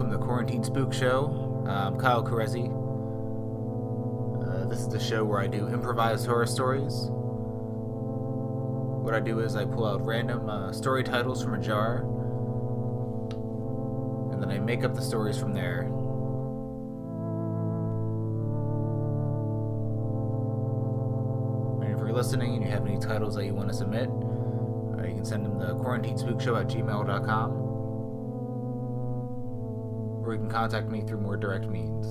Welcome to the Quarantine Spook Show. I'm Kyle Carezzi. Uh, this is the show where I do improvised horror stories. What I do is I pull out random uh, story titles from a jar, and then I make up the stories from there. And if you're listening and you have any titles that you want to submit, uh, you can send them to quarantinespookshow at gmail.com or you can contact me through more direct means.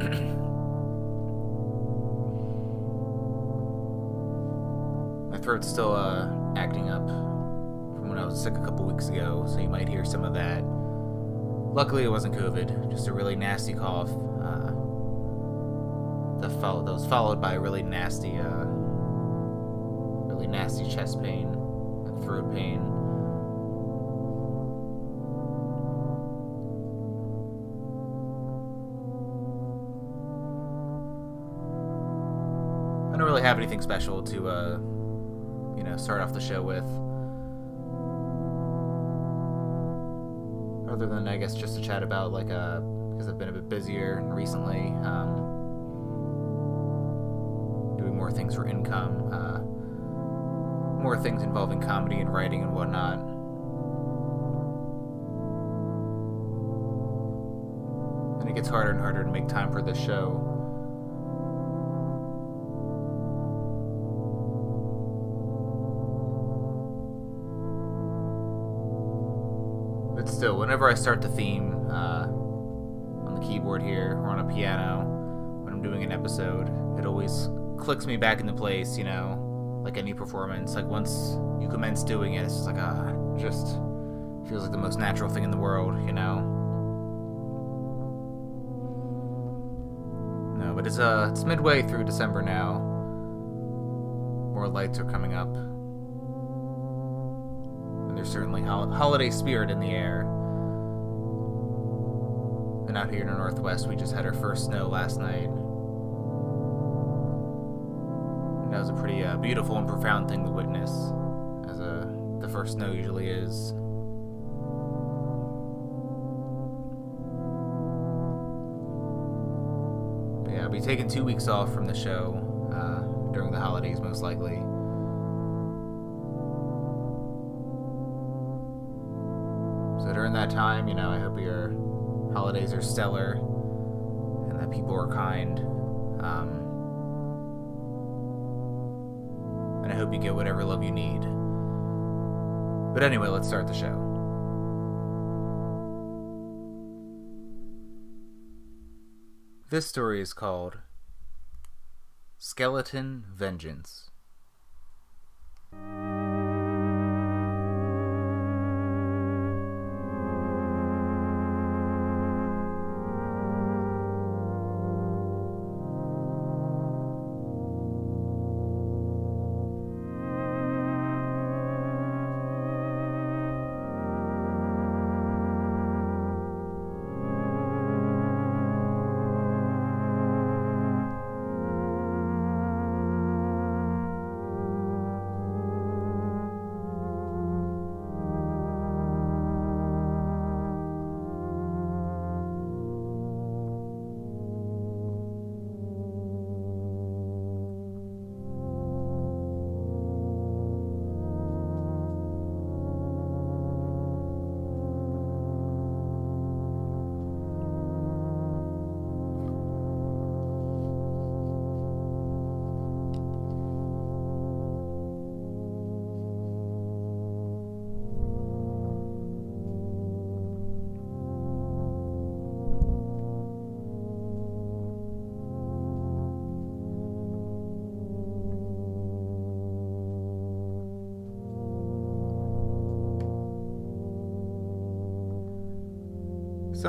My throat's still uh, acting up from when I was sick a couple weeks ago, so you might hear some of that. Luckily, it wasn't COVID, just a really nasty cough. Uh, that, that was followed by a really nasty, uh, really nasty chest pain, throat pain. Anything special to, uh, you know, start off the show with. Other than, I guess, just to chat about, like, uh, because I've been a bit busier recently, um, doing more things for income, uh, more things involving comedy and writing and whatnot. And it gets harder and harder to make time for this show. Still, whenever I start the theme uh, on the keyboard here or on a piano when I'm doing an episode, it always clicks me back into place, you know, like any performance. Like once you commence doing it, it's just like, ah, uh, just feels like the most natural thing in the world, you know? No, but it's, uh, it's midway through December now. More lights are coming up And there's certainly ho- holiday spirit in the air. And out here in the Northwest, we just had our first snow last night. And that was a pretty uh, beautiful and profound thing to witness, as uh, the first snow usually is. But yeah, I'll be taking two weeks off from the show uh, during the holidays, most likely. So during that time, you know, I hope your holidays are stellar and that people are kind. Um, and I hope you get whatever love you need. But anyway, let's start the show. This story is called Skeleton Vengeance.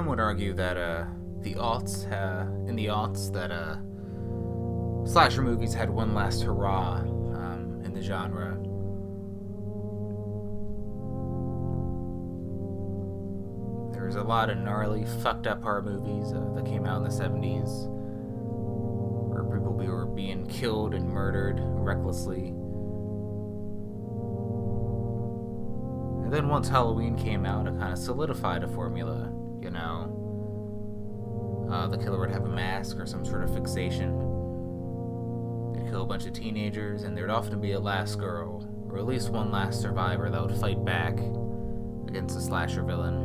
Some would argue that uh, the aughts, in the aughts, that uh, slasher movies had one last hurrah um, in the genre. There was a lot of gnarly, fucked up horror movies uh, that came out in the 70s where people were being killed and murdered recklessly. And then once Halloween came out, it kind of solidified a formula, you know. Uh, the killer would have a mask or some sort of fixation. They'd kill a bunch of teenagers, and there'd often be a last girl, or at least one last survivor that would fight back against the slasher villain.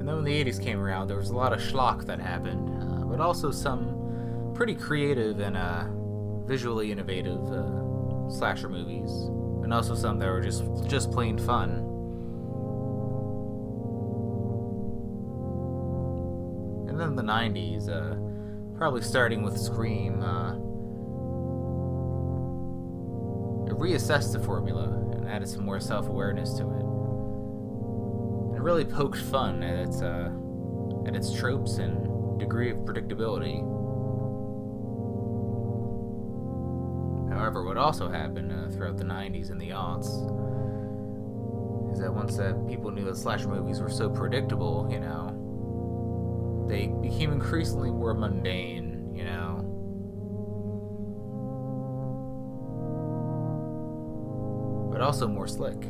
And then when the 80s came around, there was a lot of schlock that happened, uh, but also some pretty creative and uh, visually innovative uh, slasher movies, and also some that were just just plain fun. And then the 90s, uh, probably starting with Scream, uh, it reassessed the formula and added some more self awareness to it. It really poked fun at its, uh, at its tropes and degree of predictability. However, what also happened uh, throughout the 90s and the aughts is that once uh, people knew that slasher movies were so predictable, you know, they became increasingly more mundane, you know. But also more slick.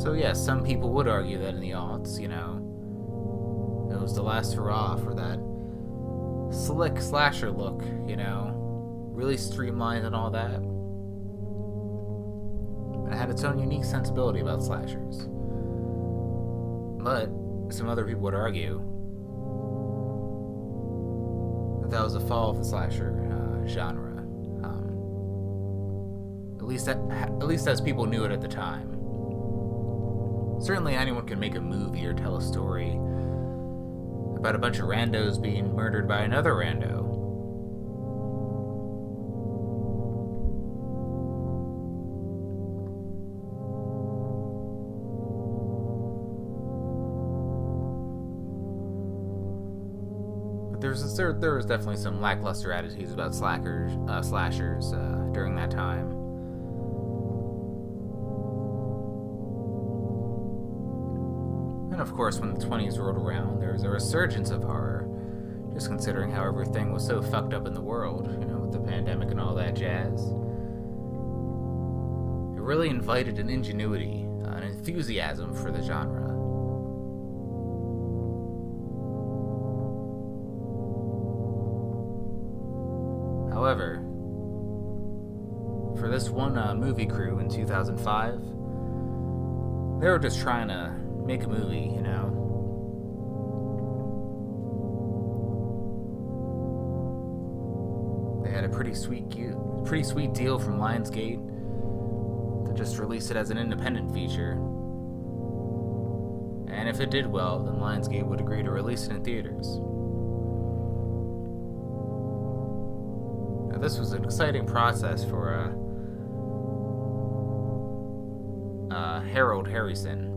So, yes, some people would argue that in the aughts, you know, it was the last hurrah for that slick slasher look, you know, really streamlined and all that. It had its own unique sensibility about slashers. But some other people would argue that that was a fall of the slasher uh, genre. Um, at least, that, at least as people knew it at the time. Certainly, anyone can make a movie or tell a story about a bunch of randos being murdered by another rando. But there's there, there was definitely some lackluster attitudes about slackers, uh, slashers uh, during that time. Of course, when the 20s rolled around, there was a resurgence of horror, just considering how everything was so fucked up in the world, you know, with the pandemic and all that jazz. It really invited an ingenuity, an enthusiasm for the genre. However, for this one uh, movie crew in 2005, they were just trying to make a movie, you know. They had a pretty sweet, pretty sweet deal from Lionsgate to just release it as an independent feature. And if it did well, then Lionsgate would agree to release it in theaters. Now, this was an exciting process for uh, uh, Harold Harrison.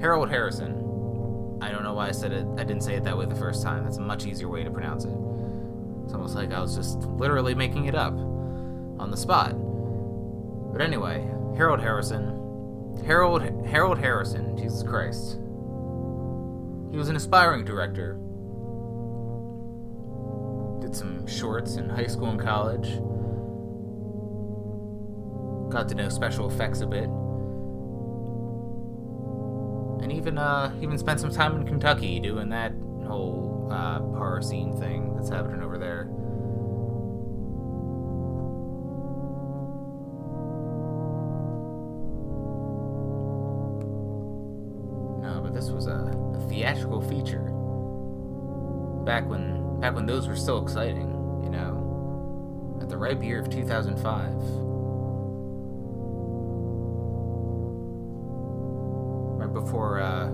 Harold Harrison. I don't know why I said it. I didn't say it that way the first time. That's a much easier way to pronounce it. It's almost like I was just literally making it up on the spot. But anyway, Harold Harrison. Harold Harold Harrison. Jesus Christ. He was an aspiring director. Did some shorts in high school and college. Got to know special effects a bit even uh, even spent some time in Kentucky doing that whole uh, horror scene thing that's happening over there. No, but this was a, a theatrical feature. Back when back when those were still exciting, you know, at the ripe year of 2005. Before uh,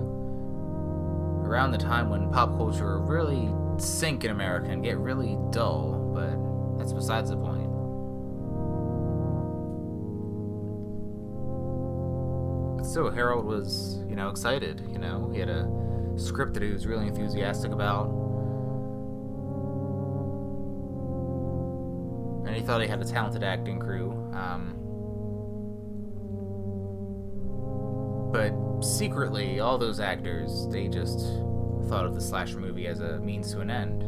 around the time when pop culture really sink in America and get really dull, but that's besides the point. Still, Harold was, you know, excited. You know, he had a script that he was really enthusiastic about. And he thought he had a talented acting crew. Um, secretly, all those actors, they just thought of the slasher movie as a means to an end.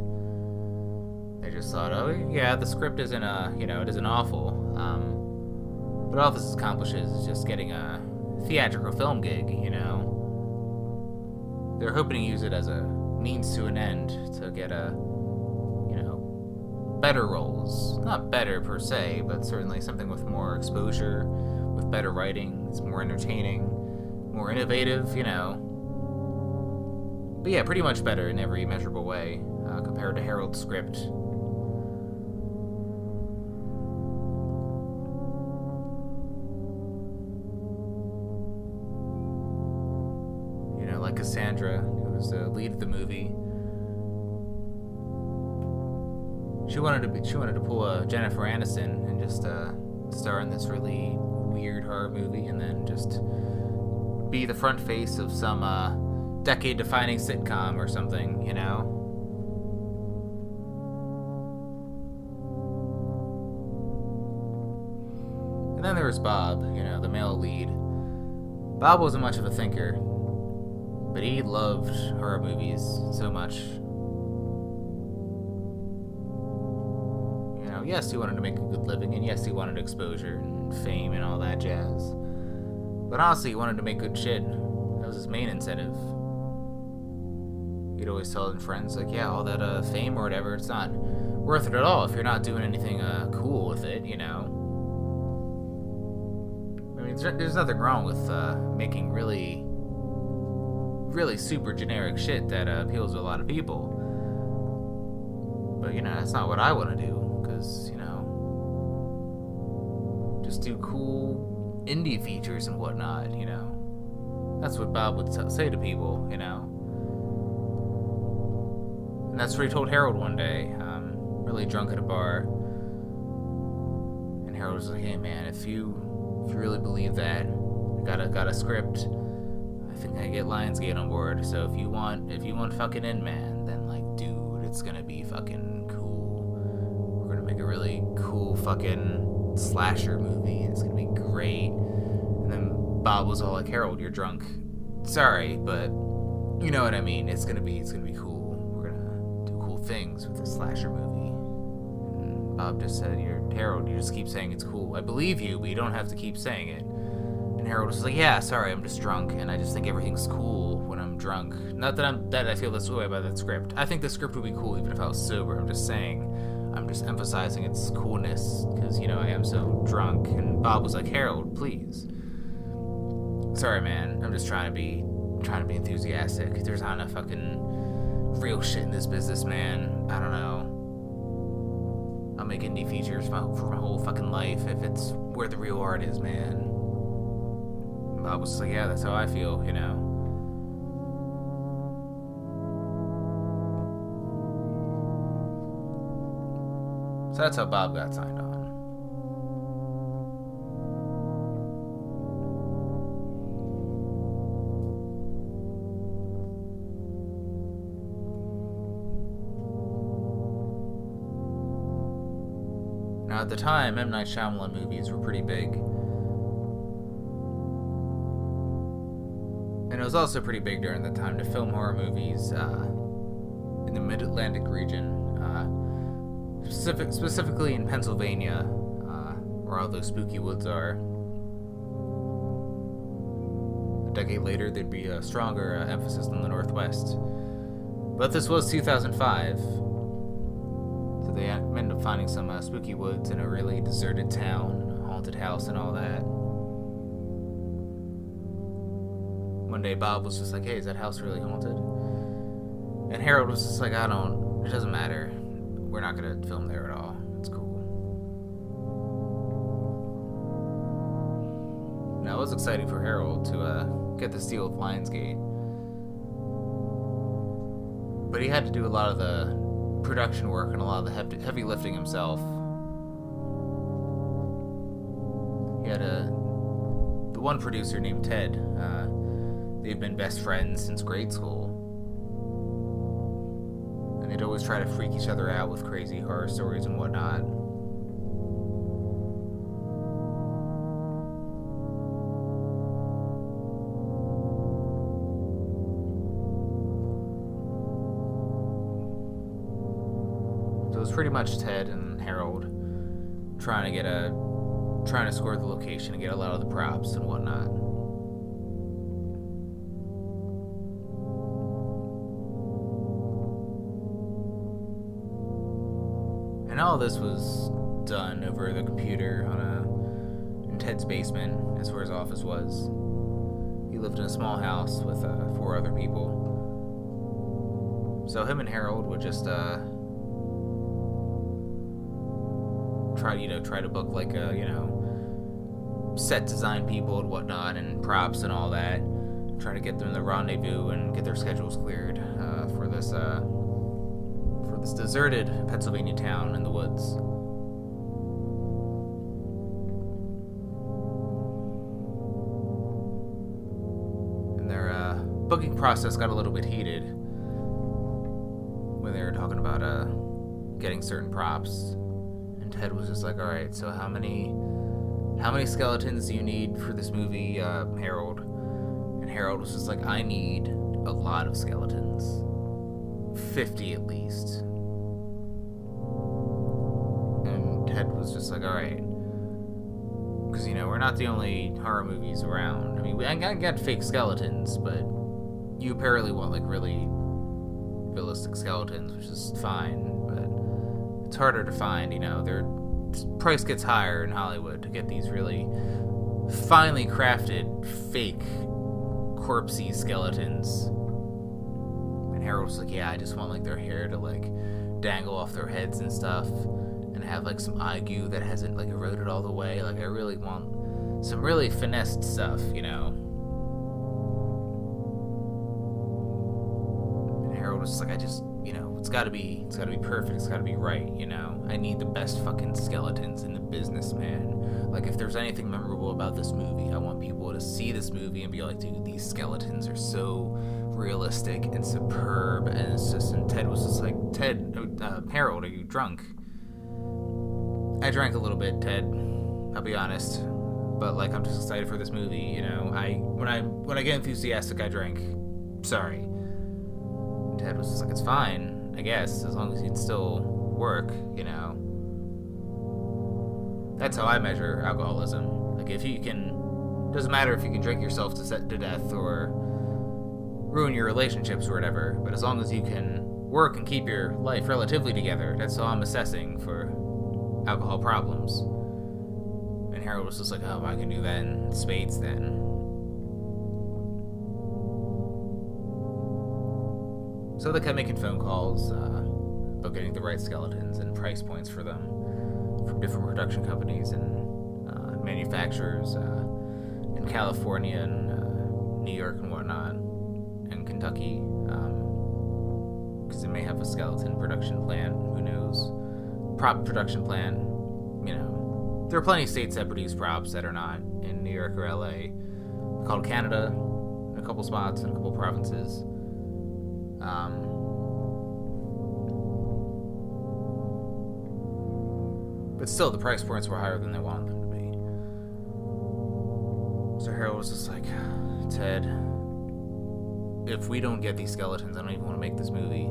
They just thought, oh yeah, the script isn't a, you know it isn't awful. Um, but all this accomplishes is just getting a theatrical film gig. You know, they're hoping to use it as a means to an end to get a you know better roles. Not better per se, but certainly something with more exposure, with better writing. It's more entertaining, more innovative. You know. But yeah, pretty much better in every measurable way uh, compared to Harold's script. You know, like Cassandra, who was the lead of the movie. She wanted to be, she wanted to pull a Jennifer Aniston and just uh, star in this really weird horror movie, and then just be the front face of some uh, decade-defining sitcom or something, you know. And then there was Bob, you know, the male lead. Bob wasn't much of a thinker, but he loved horror movies so much. You know, yes, he wanted to make a good living, and yes, he wanted exposure and fame and all that jazz. But honestly, he wanted to make good shit. That was his main incentive. He'd always tell his friends, like, yeah, all that uh, fame or whatever, it's not worth it at all if you're not doing anything uh, cool with it, you know? I mean, there's nothing wrong with uh, making really, really super generic shit that uh, appeals to a lot of people. But, you know, that's not what I want to do, because, you know, just do cool indie features and whatnot, you know? That's what Bob would say to people, you know? And that's what he told Harold one day, um, really drunk at a bar. And Harold was like, "Hey man, if you if you really believe that, I got a got a script. I think I get Lionsgate on board. So if you want if you want fucking in man, then like, dude, it's gonna be fucking cool. We're gonna make a really cool fucking slasher movie. It's gonna be great." And then Bob was all like, "Harold, you're drunk. Sorry, but." You know what I mean? It's gonna be it's gonna be cool We're gonna do cool things with a slasher movie. And Bob just said, You're Harold, you just keep saying it's cool. I believe you, but you don't have to keep saying it. And Harold was like, Yeah, sorry, I'm just drunk, and I just think everything's cool when I'm drunk. Not that I'm that I feel this way about that script. I think the script would be cool even if I was sober. I'm just saying I'm just emphasizing its coolness because you know I am so drunk. And Bob was like, Harold, please. Sorry, man. I'm just trying to be trying to be enthusiastic. There's not enough fucking real shit in this business, man. I don't know. I'll make indie features for, for my whole fucking life if it's where the real art is, man. I was like, yeah, that's how I feel, you know. So that's how Bob got signed on. Now, at the time, M. Night Shyamalan movies were pretty big. And it was also pretty big during the time to film horror movies uh, in the Mid Atlantic region, uh, specific, specifically in Pennsylvania, uh, where all those spooky woods are. A decade later, there'd be a stronger uh, emphasis on the Northwest. But this was 2005, so they end up finding some uh, spooky woods in a really deserted town, haunted house, and all that. One day, Bob was just like, "Hey, is that house really haunted?" And Harold was just like, "I don't. It doesn't matter. We're not gonna film there at all. It's cool." Now it was exciting for Harold to uh, get the deal with Lionsgate, but he had to do a lot of the production work and a lot of the heavy lifting himself. He had a the one producer named Ted. Uh, they've been best friends since grade school, always try to freak each other out with crazy horror stories and whatnot. So it was pretty much Ted and Harold trying to get a trying to score the location and get a lot of the props and whatnot. All this was done over the computer on a in Ted's basement, as where his office was. He lived in a small house with uh, four other people. So him and Harold would just uh, try, you know, try to book like a, you know, set design people and whatnot, and props and all that. Try to get them the rendezvous and get their schedules cleared uh, for this uh, this deserted Pennsylvania town in the woods. And their uh, booking process got a little bit heated when they were talking about uh, getting certain props. And Ted was just like, "All right, so how many how many skeletons do you need for this movie, uh, Harold?" And Harold was just like, "I need a lot of skeletons, fifty at least." Was just like, "All right." Because, you know, we're not the only horror movies around. I mean, we, I got fake skeletons, but you apparently want, like, really realistic skeletons, which is fine, but it's harder to find, you know. Their price gets higher in Hollywood to get these really finely crafted, fake, corpsey skeletons. And Harold was like, yeah, I just want, like, their hair to, like, dangle off their heads and stuff have like some goo that hasn't like eroded all the way. Like I really want some really finessed stuff, you know. And Harold was just like, I just, you know, it's got to be, it's got to be perfect. It's got to be right, you know. I need the best fucking skeletons in the business, man. Like if there's anything memorable about this movie, I want people to see this movie and be like, dude, these skeletons are so realistic and superb. And it's just, and Ted was just like, Ted, uh, Harold, are you drunk? I drank a little bit, Ted. I'll be honest, but like I'm just excited for this movie. You know, I when I when I get enthusiastic, I drink. Sorry. Ted was just like, it's fine, I guess, as long as you can still work. You know. That's how I measure alcoholism. Like if you can, doesn't matter if you can drink yourself to set to death or ruin your relationships or whatever. But as long as you can work and keep your life relatively together, that's all I'm assessing for alcohol problems. And Harold was just like, oh, I can do that in spades then. So they kept making phone calls uh, about getting the right skeletons and price points for them from different production companies and uh, manufacturers uh, in California and uh, New York and whatnot, and Kentucky, because um, they may have a skeleton production plant. Who knows? Prop production plan. You know, there are plenty of states that produce props that are not in New York or LA. Called Canada, a couple spots and a couple provinces. Um, but still, the price points were higher than they wanted them to be. So Harold was just like, Ted, if we don't get these skeletons, I don't even want to make this movie.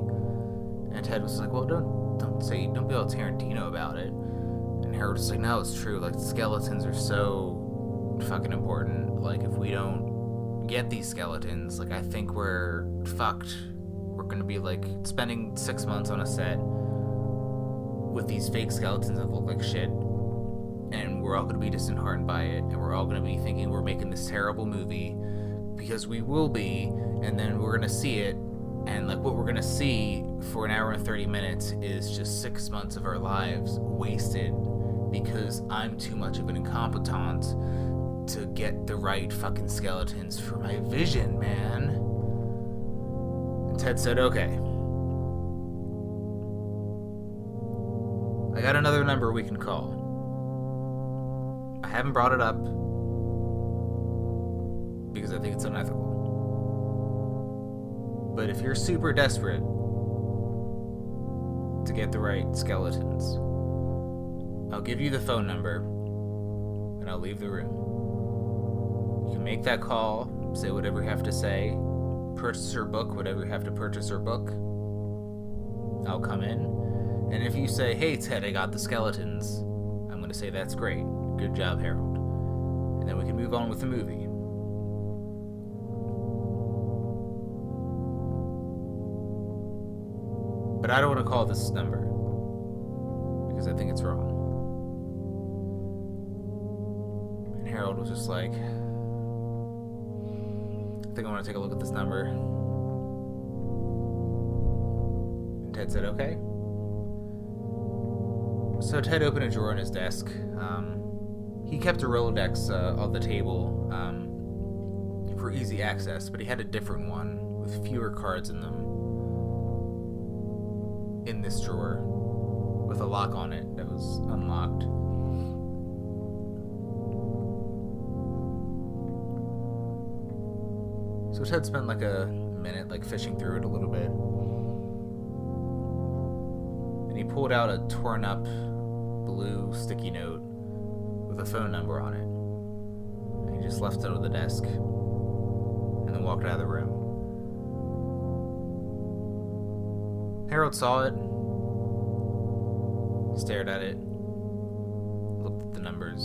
And Ted was like, well, don't don't say don't be all Tarantino about it. And Harold was like, no, it's true. Like skeletons are so fucking important. Like if we don't get these skeletons, like I think we're fucked. We're gonna be like spending six months on a set with these fake skeletons that look like shit. And we're all gonna be disheartened by it, and we're all gonna be thinking we're making this terrible movie because we will be, and then we're gonna see it, and like what we're gonna see for an hour and 30 minutes is just six months of our lives wasted because I'm too much of an incompetent to get the right fucking skeletons for my vision, man. And Ted said, okay. I got another number we can call. I haven't brought it up because I think it's unethical. But if you're super desperate to get the right skeletons, I'll give you the phone number and I'll leave the room. You can make that call, say whatever you have to say, purchase or book whatever you have to purchase or book. I'll come in And if you say, hey, Ted, I got the skeletons, I'm to say, that's great. Good job, Harold. And then we can move on with the movie. But I don't want to call this number because I think it's wrong. And Harold was just like, I think I want to take a look at this number. And Ted said, okay. So Ted opened a drawer in his desk. Um, he kept a Rolodex uh, on the table um, for easy access, but he had a different one with fewer cards in them this drawer with a lock on it that was unlocked. So Ted spent like a minute like fishing through it a little bit. And he pulled out a torn up blue sticky note with a phone number on it. And he just left it on the desk and then walked out of the room. Harold saw it, stared at it, looked at the numbers,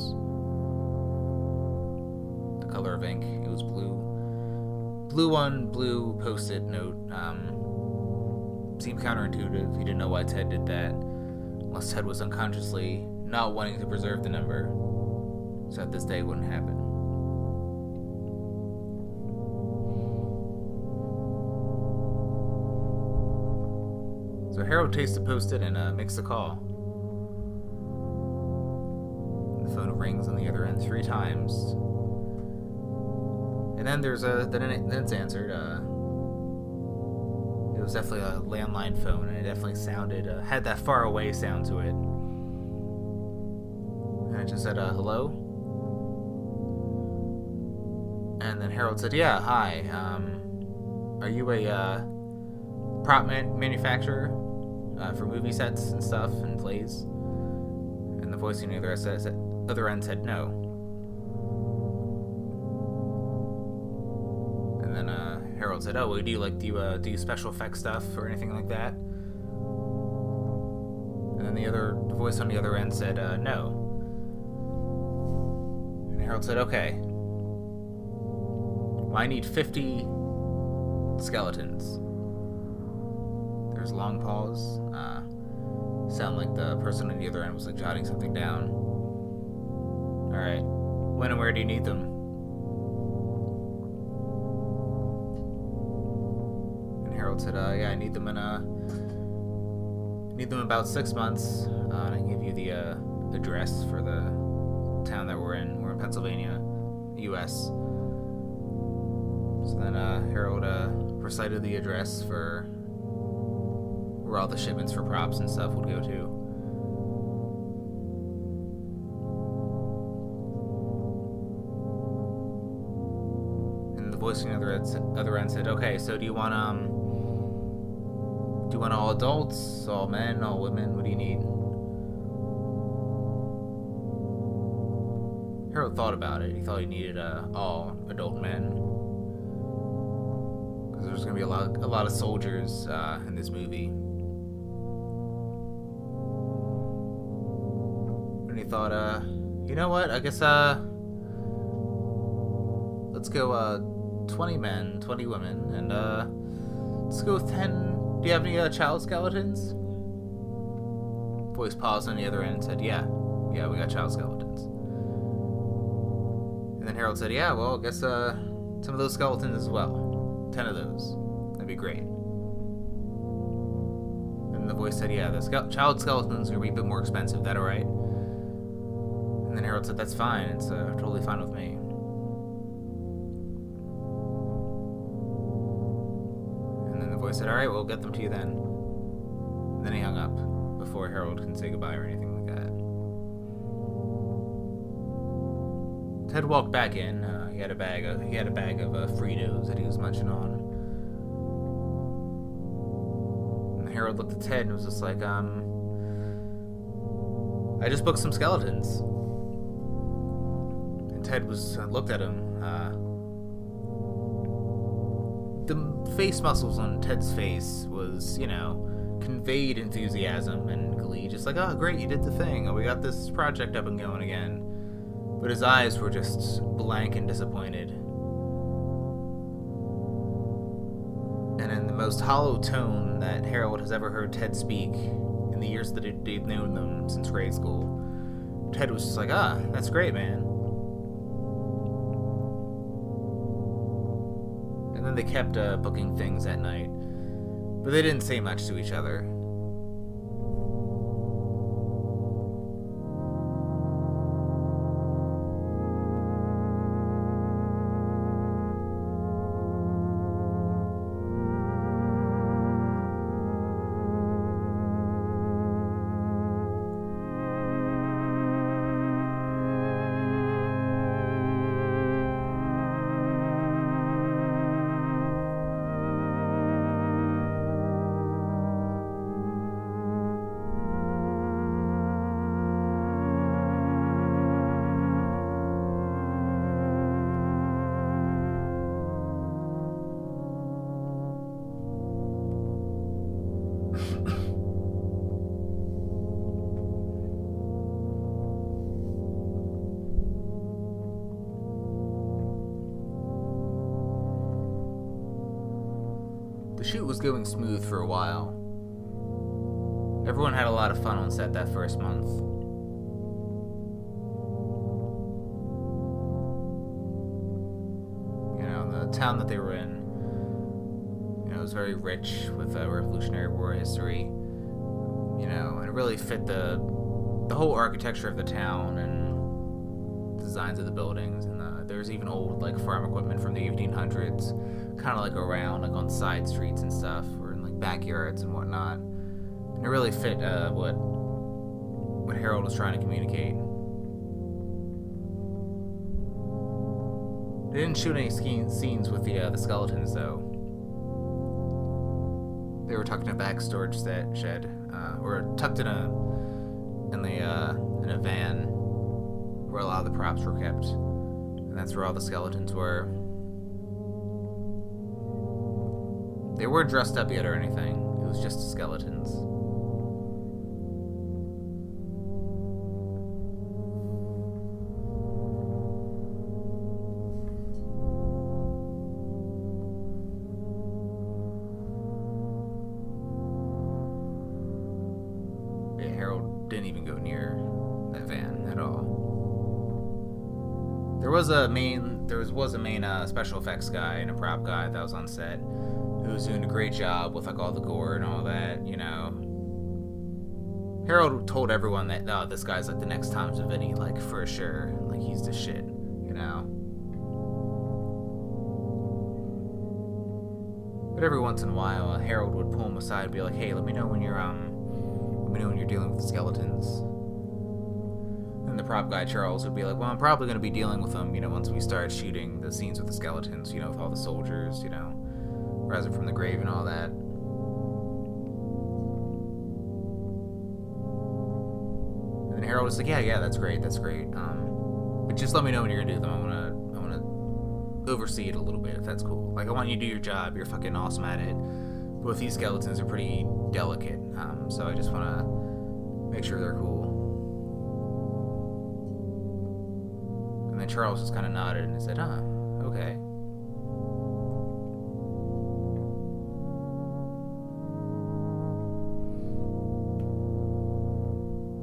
the color of ink. It was blue. Blue on blue post it note. Um, seemed counterintuitive. He didn't know why Ted did that, unless Ted was unconsciously not wanting to preserve the number so that this day wouldn't happen. Harold takes the post-it and uh, makes the call. The phone rings on the other end three times, and then there's a then, it, then it's answered. Uh, it was definitely a landline phone, and it definitely sounded uh, had that far away sound to it. And it just said, uh, "Hello." And then Harold said, "Yeah, hi. Um, are you a uh, prop man- manufacturer?" Uh, for movie sets and stuff and plays. And the voice on the other, says, other end said no. And then uh, Harold said, "Oh, well, do you like do you uh, do you special effects stuff or anything like that?" And then the other the voice on the other end said, uh, "No." And Harold said, "Okay. Well, I need fifty skeletons." There's a long pause. Uh, sound like the person on the other end was like jotting something down. All right. When and where do you need them? And Harold said, uh, "Yeah, I need them in a need them about six months." Uh, and I give you the uh, address for the town that we're in. We're in Pennsylvania, U.S. So then uh, Harold uh, recited the address for where all the shipments for props and stuff would go to. And the voice other end, other end said, "Okay, so do you want um, do you want all adults, all men, all women? What do you need?" Harold thought about it. He thought he needed uh, all adult men because there's to be a lot, a lot of soldiers uh, in this movie. Thought, uh, you know what? I guess, uh, let's go, uh, 20 men, 20 women, and, uh, let's go with 10. Do you have any, uh, child skeletons? Voice paused on the other end and said, yeah. Yeah, we got child skeletons. And then Harold said, yeah, well, I guess, uh, some of those skeletons as well. 10 of those. That'd be great. And the voice said, yeah, the child skeletons are gonna be a bit more expensive. That alright? And then Harold said, That's fine. It's uh, totally fine with me. And then the voice said, All right, we'll get them to you then. And then he hung up before Harold can say goodbye or anything like that. Ted walked back in. Uh, he had a bag of he had a bag of uh, Fritos that he was munching on. And Harold looked at Ted and was just like, um, I just booked some skeletons. Ted was uh, looked at him. Uh, the face muscles on Ted's face was, you know, conveyed enthusiasm and glee, just like, oh, great, you did the thing. Oh, we got this project up and going again. But his eyes were just blank and disappointed. And in the most hollow tone that Harold has ever heard Ted speak in the years that they've known them since grade school, Ted was just like, ah, that's great, man. Then they kept uh, booking things at night. But they didn't say much to each other. Was going smooth for a while. Everyone had a lot of fun on set that first month. You know, the town that they were in, you know, was very rich with a Revolutionary War history. You know, and it really fit the the whole architecture of the town and designs of the buildings and the, there's even old like farm equipment from the 1800s kind of like around, like on side streets and stuff, or in like backyards and whatnot. And it really fit uh, what what Harold was trying to communicate. They didn't shoot any ski- scenes with the uh, the skeletons though. They were tucked in a back storage set shed, uh, or tucked in a in the uh, in a van where a lot of the props were kept, and that's where all the skeletons were. They weren't dressed up yet or anything. It was just skeletons. Was a special effects guy and a prop guy that was on set who was doing a great job with like all the gore and all that, you know. Harold told everyone that oh, this guy's like the next Tom Savini, like for sure, like he's the shit, you know. But every once in a while, Harold would pull him aside and be like, "Hey, let me know when you're um, let me know when you're dealing with skeletons." The prop guy Charles would be like, "Well, I'm probably going to be dealing with them, you know, once we start shooting the scenes with the skeletons, you know, with all the soldiers, you know." rising from the grave and all that. And then Harold was like, "Yeah, yeah, that's great, that's great. Um, but just let me know when you're gonna do them. I wanna, I wanna oversee it a little bit if that's cool. Like, I want you to do your job. You're fucking awesome at it. Both these skeletons are pretty delicate, um, so I just wanna make sure they're cool." Charles just kind of nodded and said, "Ah, okay."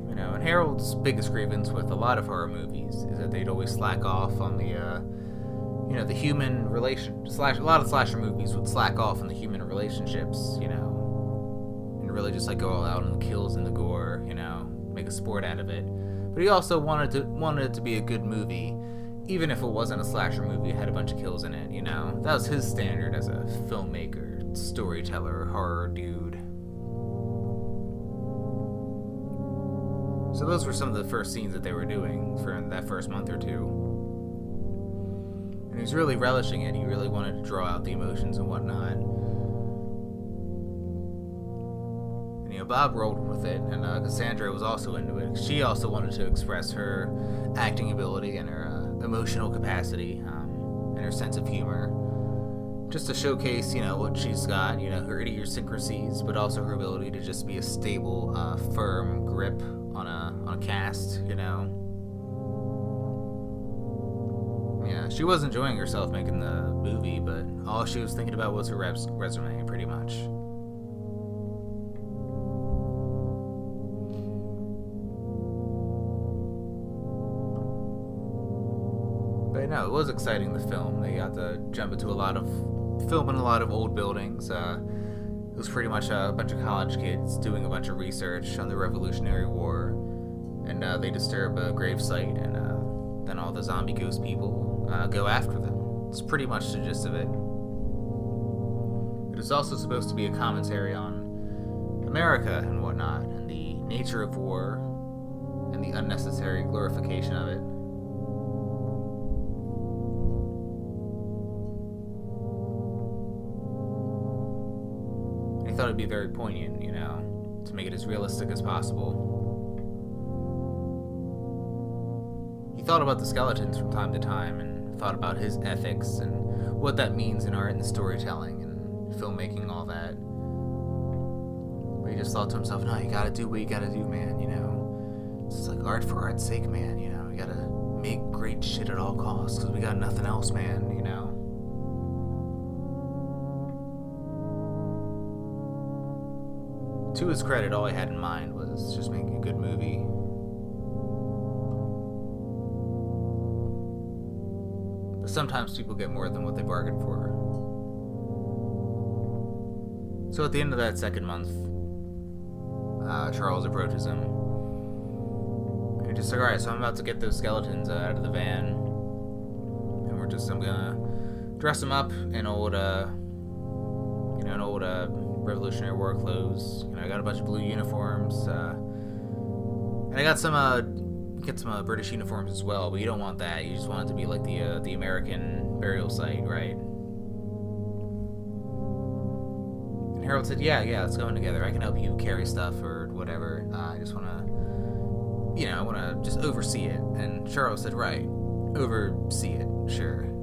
You know, and Harold's biggest grievance with a lot of horror movies is that they'd always slack off on the, uh, you know, the human relation. Slash, a lot of slasher movies would slack off on the human relationships, you know, and really just like go all out on the kills and the gore, you know, make a sport out of it. But he also wanted to wanted it to be a good movie, even if it wasn't a slasher movie. Had a bunch of kills in it, you know. That was his standard as a filmmaker, storyteller, horror dude. So those were some of the first scenes that they were doing for that first month or two. And he was really relishing it. He really wanted to draw out the emotions and whatnot. And you know, Bob rolled with it, and uh, Cassandra was also into it. She also wanted to express her acting ability and her uh, emotional capacity um, and her sense of humor. just to showcase, you know, what she's got, you know, her idiosyncrasies, but also her ability to just be a stable, uh, firm grip on a on a cast, you know. Yeah, she was enjoying herself making the movie, but all she was thinking about was her res- resume, pretty much. No, it was exciting. The film they got to jump into a lot of filming a lot of old buildings. Uh, it was pretty much a bunch of college kids doing a bunch of research on the Revolutionary War, and uh, they disturb a gravesite, and uh, then all the zombie ghost people uh, go after them. It's pretty much the gist of it. It is also supposed to be a commentary on America and whatnot, and the nature of war, and the unnecessary glorification of it. Thought it'd be very poignant, you know, to make it as realistic as possible. He thought about the skeletons from time to time and thought about his ethics and what that means in art and storytelling and filmmaking all that. But he just thought to himself, no, you gotta do what you gotta do, man, you know. It's like art for art's sake, man, you know. You gotta make great shit at all costs because we got nothing else, man, you know. To his credit, all he had in mind was just making a good movie. But sometimes people get more than what they bargained for. So at the end of that second month, uh, Charles approaches him. And he's just like, alright, so I'm about to get those skeletons uh, out of the van. And we're just, I'm gonna dress them up in old, uh, you know, an old, uh, Revolutionary War clothes. You know, I got a bunch of blue uniforms, uh, and I got some uh, get some uh, British uniforms as well. But you don't want that. You just want it to be like the uh, the American burial site, right? And Harold said, "Yeah, yeah, let's go in together. I can help you carry stuff or whatever. Uh, I just want to, you know, I want to just oversee it." And Charles said, "Right, oversee it, sure."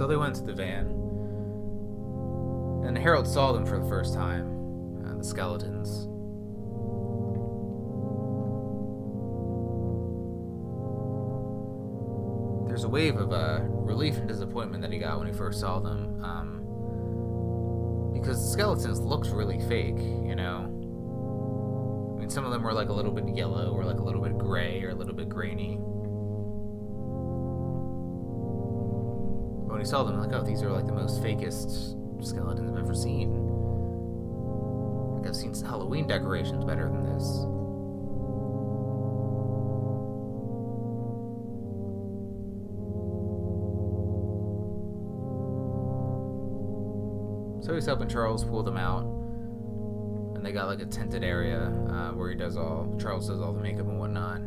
So they went to the van, and Harold saw them for the first time uh, the skeletons. There's a wave of uh, relief and disappointment that he got when he first saw them, um, because the skeletons looked really fake, you know. I mean, some of them were like a little bit yellow, or like a little bit gray, or a little bit grainy. When he saw them, like, oh, these are like the most fakest skeletons I've ever seen. Like, I've seen Halloween decorations better than this. So he's helping Charles pull them out, and they got like a tented area uh, where he does all Charles does all the makeup and whatnot.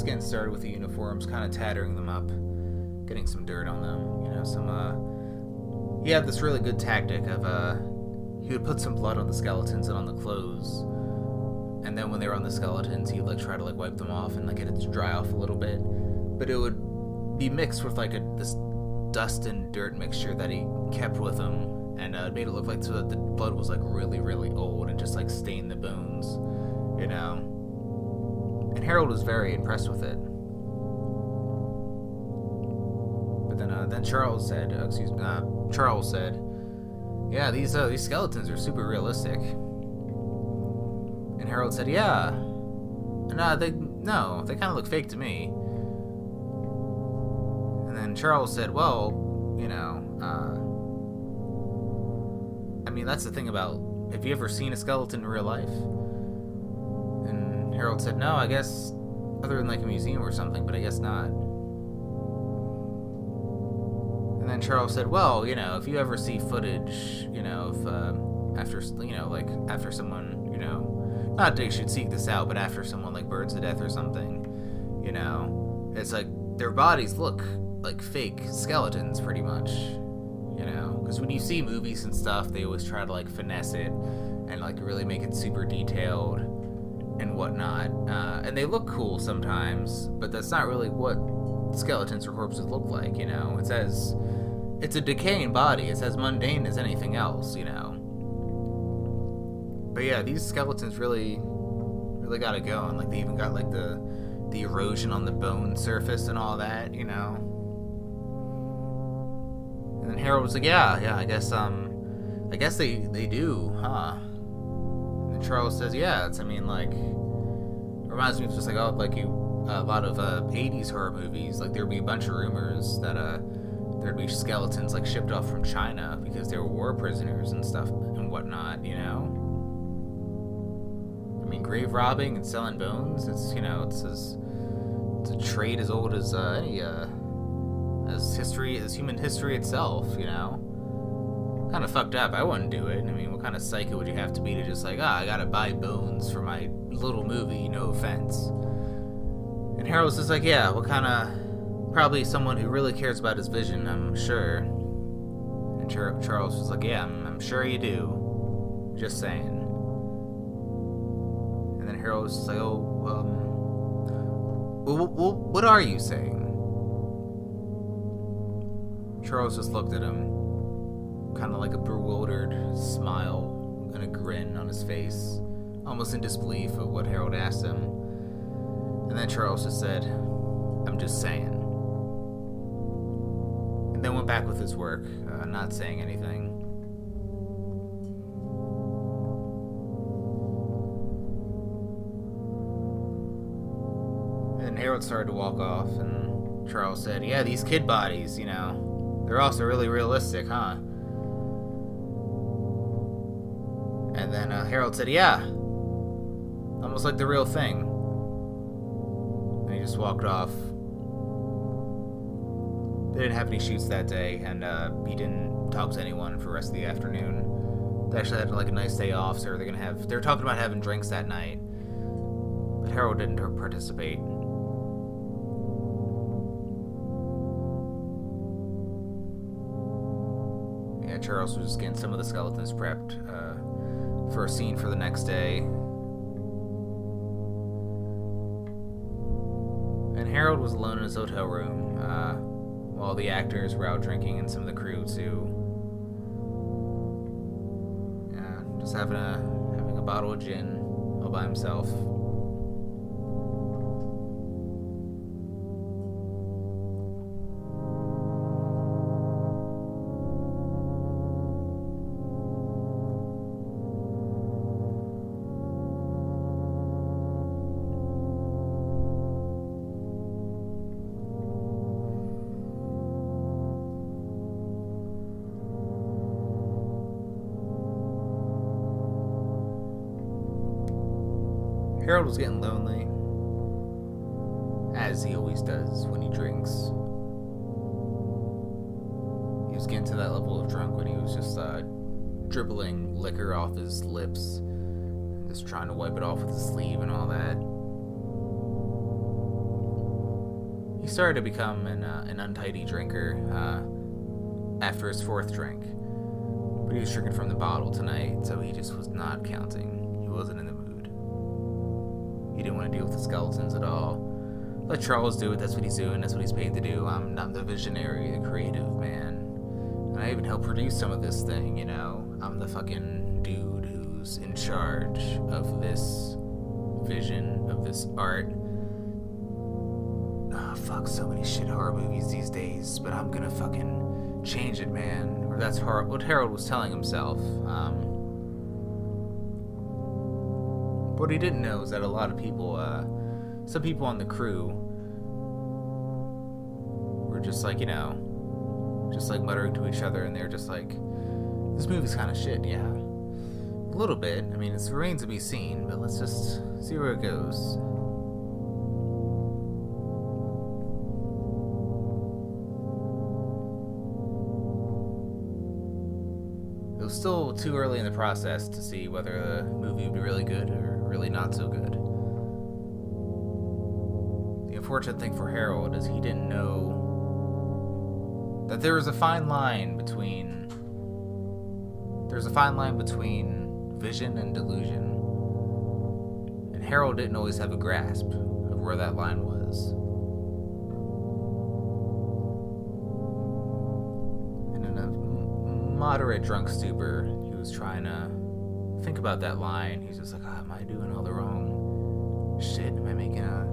Just getting started with the uniforms, kind of tattering them up, getting some dirt on them. You know, some. uh... He had this really good tactic of uh, he would put some blood on the skeletons and on the clothes, and then when they were on the skeletons, he'd like try to like wipe them off and like get it to dry off a little bit, but it would be mixed with like a this dust and dirt mixture that he kept with him, and uh, it made it look like so that the blood was like really really old and just like stained the bones, you know and Harold was very impressed with it. But then, uh, then Charles said, uh, excuse me, uh, Charles said, "Yeah, these uh, these skeletons are super realistic." And Harold said, "Yeah, and uh, they no, they kind of look fake to me." And then Charles said, "Well, you know, uh, I mean, that's the thing about. Have you ever seen a skeleton in real life?" Harold said, No, I guess other than like a museum or something, but I guess not. And then Charles said, Well, you know, if you ever see footage, you know, of uh, after, you know, like after someone, you know, not they should seek this out, but after someone like burns to death or something, you know, it's like their bodies look like fake skeletons pretty much, you know? Because when you see movies and stuff, they always try to like finesse it and like really make it super detailed and whatnot. Uh, and they look cool sometimes, but that's not really what skeletons or corpses look like, you know? It's as it's a decaying body. It's as mundane as anything else, you know. But yeah, these skeletons really, really got it going. Like they even got like the the erosion on the bone surface and all that, you know. And then Harold was like, "Yeah, yeah, I guess um, I guess they they do, huh?" Charles says, "Yeah, it's I mean like, reminds me of just like oh like you a lot of uh, 80s horror movies. Like there'd be a bunch of rumors that uh there'd be skeletons like shipped off from China because they were war prisoners and stuff and whatnot, you know." I mean, grave robbing and selling bones, it's, you know, it's as, it's a trade as old as uh, any, uh, as history, as human history itself, you know? Kind of fucked up. I wouldn't do it. I mean, what kind of psycho would you have to be to just like, ah, I gotta buy bones for my little movie, no offense. And Harold's just like, yeah, what kind of, probably someone who really cares about his vision, I'm sure. And Char- Charles was like, yeah, I'm, I'm sure you do. Just saying. And then Harold was like, oh, um, well, what are you saying? Charles just looked at him, kind of like a bewildered smile and a grin on his face, almost in disbelief of what Harold asked him. And then Charles just said, I'm just saying. And then went back with his work, uh, not saying anything. And Harold started to walk off, and Charles said, Yeah, these kid bodies, you know, they're also really realistic, huh? And then uh, Harold said, Yeah, almost like the real thing. And he just walked off. They didn't have any shoots that day, and uh, he didn't talk to anyone for the rest of the afternoon. They actually had like a nice day off, so they're gonna have. They're talking about having drinks that night, but Harold didn't participate. Yeah, Charles was getting some of the skeletons prepped uh, for a scene for the next day. And Harold was alone in his hotel room, uh, while the actors were out drinking and some of the crew too. Yeah, just having a having a bottle of gin all by himself. Harold was getting lonely, as he always does when he drinks. He was getting to that level of drunk when he was just uh, dribbling liquor off his lips, just trying to wipe it off with his sleeve and all that. He started to become an, uh, an untidy drinker uh, after his fourth drink, but he was drinking from the bottle tonight, so he just was not counting. He wasn't in the mood. He didn't want to deal with the skeletons at all. Let Charles do it, that's what he's doing, that's what he's paid to do. I'm not the visionary, the creative man. And I even helped produce some of this thing, you know? I'm the fucking dude who's in charge of this vision, of this art. Oh, fuck, so many shit horror movies these days, but I'm gonna fucking change it, man. Or that's what Harold was telling himself. Um, what he didn't know is that a lot of people, uh, some people on the crew were just like, you know, just like muttering to each other, and they're just like, this movie's kind of shit, yeah. A little bit. I mean, it remains to be seen, but let's just see where it goes. It was still too early in the process to see whether the movie would be really good or really not so good. The unfortunate thing for Harold is he didn't know that there was a fine line between there's a fine line between vision and delusion. And Harold didn't always have a grasp of where that line was. Moderate drunk stupor, he was trying to think about that line. He's just like, oh, am I doing all the wrong shit? Am I making a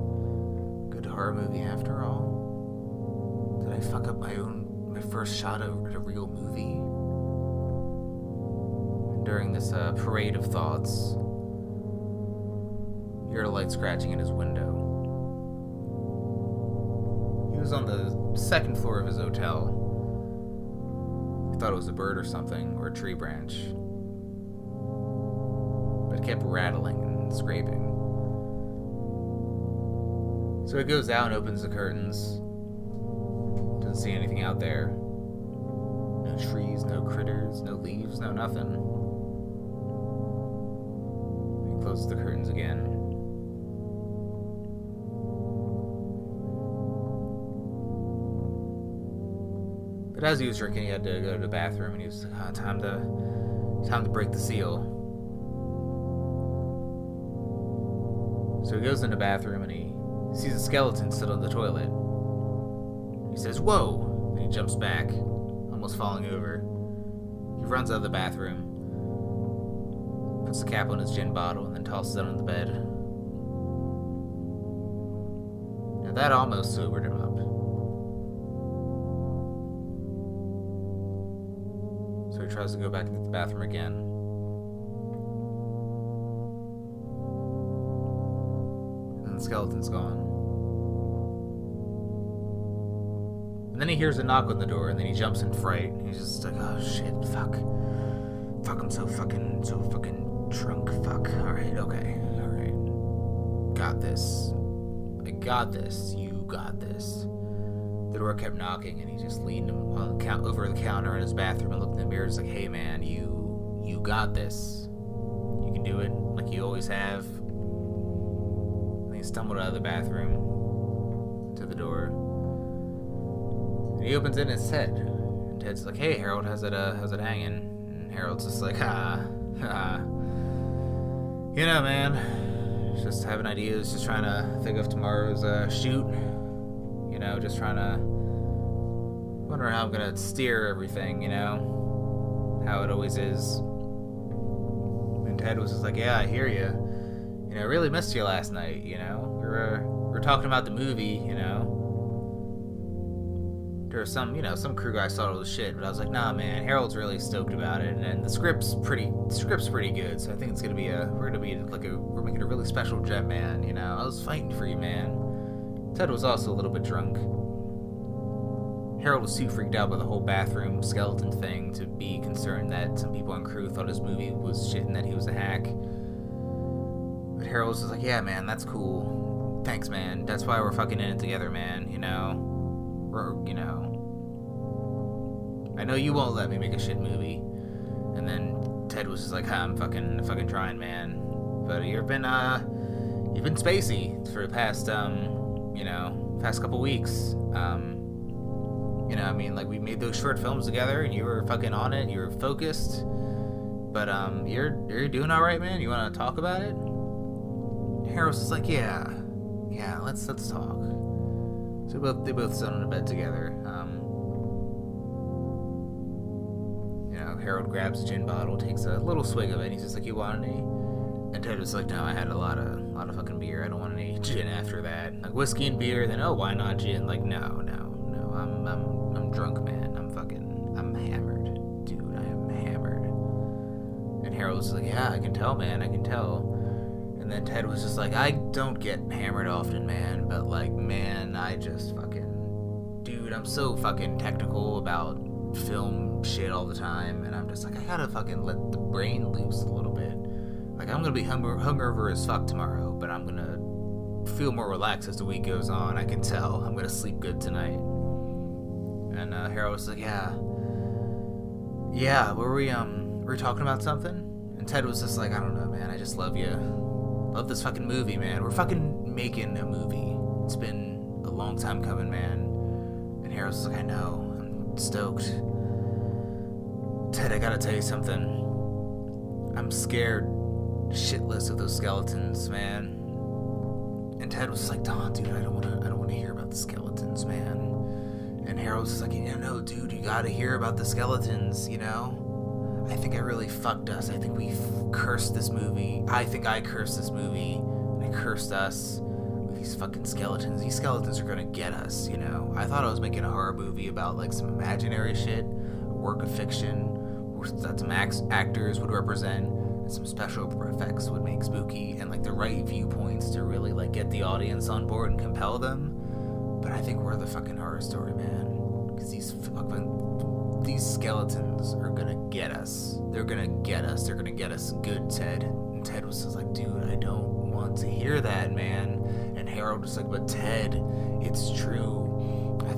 good horror movie after all? Did I fuck up my own, my first shot at a real movie? During this uh, parade of thoughts, he heard a light scratching in his window. He was on the second floor of his hotel. He thought it was a bird or something, or a tree branch kept rattling and scraping. So he goes out and opens the curtains. Doesn't see anything out there. No trees, no critters, no leaves, no nothing. He closes the curtains again. But as he was drinking, he had to go to the bathroom, and he was oh, "Time to, time to break the seal." So he goes in the bathroom and he sees a skeleton sit on the toilet. He says, Whoa! Then he jumps back, almost falling over. He runs out of the bathroom, puts the cap on his gin bottle, and then tosses it on the bed. Now that almost sobered him up. So he tries to go back into the bathroom again. Skeleton's gone. And then he hears a knock on the door, and then he jumps in fright. He's just like, oh shit, fuck. Fuck, I'm so fucking, so fucking drunk, fuck. Alright, okay, alright. Got this. I got this. You got this. The door kept knocking, and he just leaned on the count, over the counter in his bathroom and looked in the mirror. He's like, hey man, you, you got this. You can do it like you always have stumbled out of the bathroom to the door. And he opens it and it's Ted. And Ted's like, "Hey, Harold, how's it uh, how's it hanging?" And Harold's just like, "Ah, ah, you know, man, just having ideas, just trying to think of tomorrow's uh, shoot. You know, just trying to wonder how I'm gonna steer everything. You know, how it always is." And Ted was just like, "Yeah, I hear you." You know, I really missed you last night, you know. We were we were talking about the movie, you know. There was some, you know, some crew guys thought all the shit, but I was like, nah, man, Harold's really stoked about it, and, and the script's pretty, the script's pretty good. So I think it's gonna be a, we're gonna be like a, we're making a really special Jet Man, you know. I was fighting for you, man. Ted was also a little bit drunk. Harold was too freaked out by the whole bathroom skeleton thing to be concerned that some people on crew thought his movie was shit and that he was a hack. But Harold was like, yeah, man, that's cool. Thanks, man. That's why we're fucking in it together, man. You know, we're, you know. I know you won't let me make a shit movie. And then Ted was just like, I'm fucking, fucking trying, man. But you've been, uh, you've been spacey for the past, um, you know, past couple weeks. Um, you know, I mean, like we made those short films together, and you were fucking on it. And you were focused. But um, you're you're doing all right, man. You want to talk about it? Harold's just like, yeah, yeah, let's let's talk. So both they both sit on a bed together. Um, you know, Harold grabs a gin bottle, takes a little swig of it, and he's just like, "You want any?" And Ted was like, "No, I had a lot of a lot of fucking beer. I don't want any gin after that. Like whiskey and beer. Then oh, why not gin? Like no, no, no. I'm I'm I'm drunk, man. I'm fucking I'm hammered, dude. I am hammered." And Harold was like, "Yeah, I can tell, man. I can tell." And then Ted was just like, I don't get hammered often, man, but like, man, I just fucking. Dude, I'm so fucking technical about film shit all the time, and I'm just like, I gotta fucking let the brain loose a little bit. Like, I'm gonna be hunger- hungover as fuck tomorrow, but I'm gonna feel more relaxed as the week goes on. I can tell. I'm gonna sleep good tonight. And uh, Harold was like, yeah. Yeah, were we, um, were we talking about something? And Ted was just like, I don't know, man, I just love you Love this fucking movie, man. We're fucking making a movie. It's been a long time coming, man. And Harold's like, I know. I'm stoked. Ted, I gotta tell you something. I'm scared shitless of those skeletons, man. And Ted was like, Don, dude, I don't wanna I don't wanna hear about the skeletons, man. And Harold was like, you know, dude, you gotta hear about the skeletons, you know? I think I really fucked us. I think we cursed this movie. I think I cursed this movie. I cursed us with these fucking skeletons. These skeletons are gonna get us, you know? I thought I was making a horror movie about like some imaginary shit, a work of fiction, that some actors would represent, and some special effects would make spooky, and like the right viewpoints to really like get the audience on board and compel them. But I think we're the fucking horror story, man. Because these fucking these skeletons are gonna get us. They're gonna get us. They're gonna get us good, Ted. And Ted was just like, dude, I don't want to hear that, man. And Harold was like, but Ted, it's true.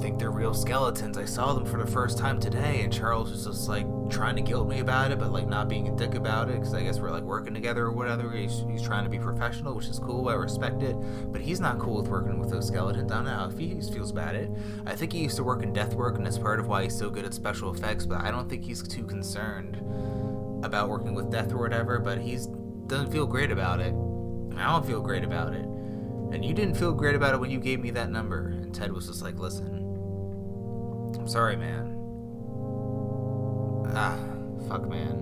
Think they're real skeletons. I saw them for the first time today, and Charles was just like trying to guilt me about it, but like not being a dick about it because I guess we're like working together or whatever. He's, he's trying to be professional, which is cool. I respect it, but he's not cool with working with those skeletons. I don't know if he feels about it. I think he used to work in death work, and that's part of why he's so good at special effects. But I don't think he's too concerned about working with death or whatever. But he's doesn't feel great about it. I don't feel great about it. And you didn't feel great about it when you gave me that number. And Ted was just like, listen, I'm sorry, man. Ah, fuck, man.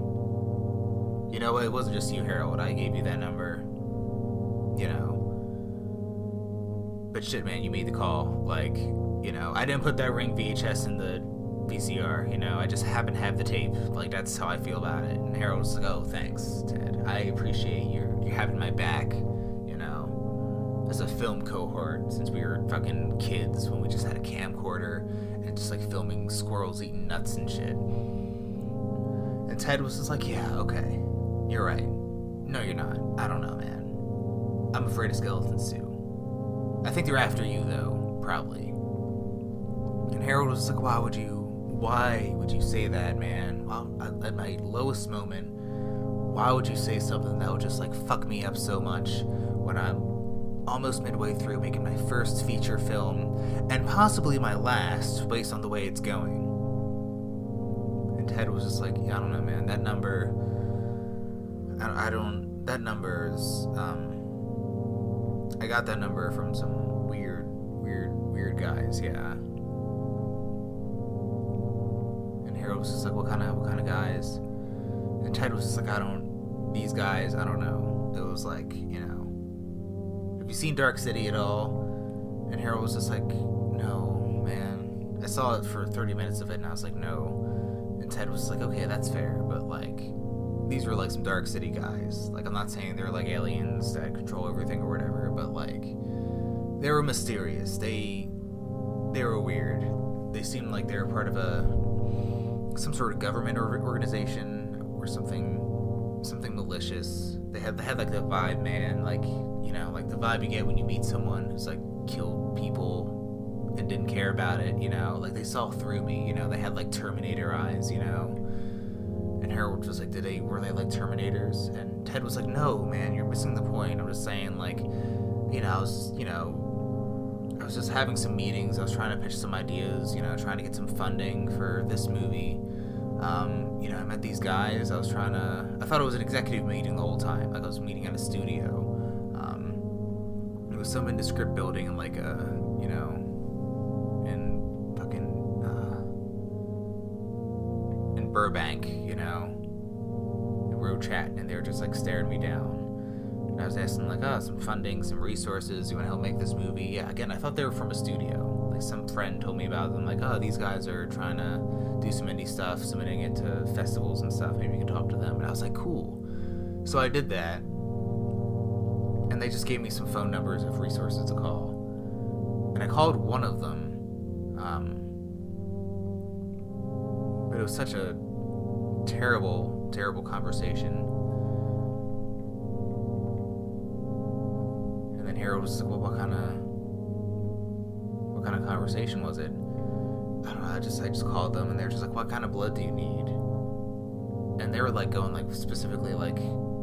You know? It wasn't just you, Harold. I gave you that number. You know. But shit, man, you made the call. Like, you know, I didn't put that ring VHS in the VCR, you know, I just happen to have the tape. Like, that's how I feel about it. And Harold was like, oh, thanks, Ted. I appreciate you you having my back you know. as a film cohort since we were fucking kids when we just had a camcorder just like filming squirrels eating nuts and shit. And Ted was just like, yeah, okay, you're right. No, you're not. I don't know, man. I'm afraid of skeletons too. I think they're after you though, probably. And Harold was like, why would you? Why would you say that, man? Well, at my lowest moment, why would you say something that would just like fuck me up so much when I'm almost midway through making my first feature film, and possibly my last, based on the way it's going. And Ted was just like, yeah, I don't know, man. That number, I, I don't, that number is, um, I got that number from some weird, weird, weird guys, yeah. And Harold was just like, what kind of, what kind of guys? And Ted was just like, I don't, these guys, I don't know. It was like, you know, have you seen Dark City at all? And Harold was just like, no, man. I saw it for 30 minutes of it, and I was like, no. And Ted was like, okay, that's fair, but like, these were like some Dark City guys. Like, I'm not saying they're like aliens that control everything or whatever, but like, they were mysterious. They, they were weird. They seemed like they were part of a, some sort of government or organization or something, something malicious. They had, they had like the vibe, man. Like, you know, like the vibe you get when you meet someone who's like killed people and didn't care about it, you know, like they saw through me, you know, they had like Terminator eyes, you know. And Harold was like, did they, were they like Terminators? And Ted was like, no, man, you're missing the point. I'm just saying, like, you know, I was, you know, I was just having some meetings. I was trying to pitch some ideas, you know, trying to get some funding for this movie. Um, you know, I met these guys. I was trying to. I thought it was an executive meeting the whole time. Like I was meeting at a studio. Some indescript building in like a, you know, in fucking, uh, in Burbank, you know. And we were chatting and they were just like staring me down. And I was asking like, oh, some funding, some resources. You want to help make this movie? Yeah. Again, I thought they were from a studio. Like some friend told me about them. Like, oh, these guys are trying to do some indie stuff, submitting it to festivals and stuff. Maybe you can talk to them. And I was like, cool. So I did that and they just gave me some phone numbers of resources to call. And I called one of them, um, but it was such a terrible, terrible conversation. And then Harold was like, "Well, what kind of, what kind of conversation was it?" I don't know. I just, I just called them, and they were just like, "What kind of blood do you need?" And they were like going like specifically like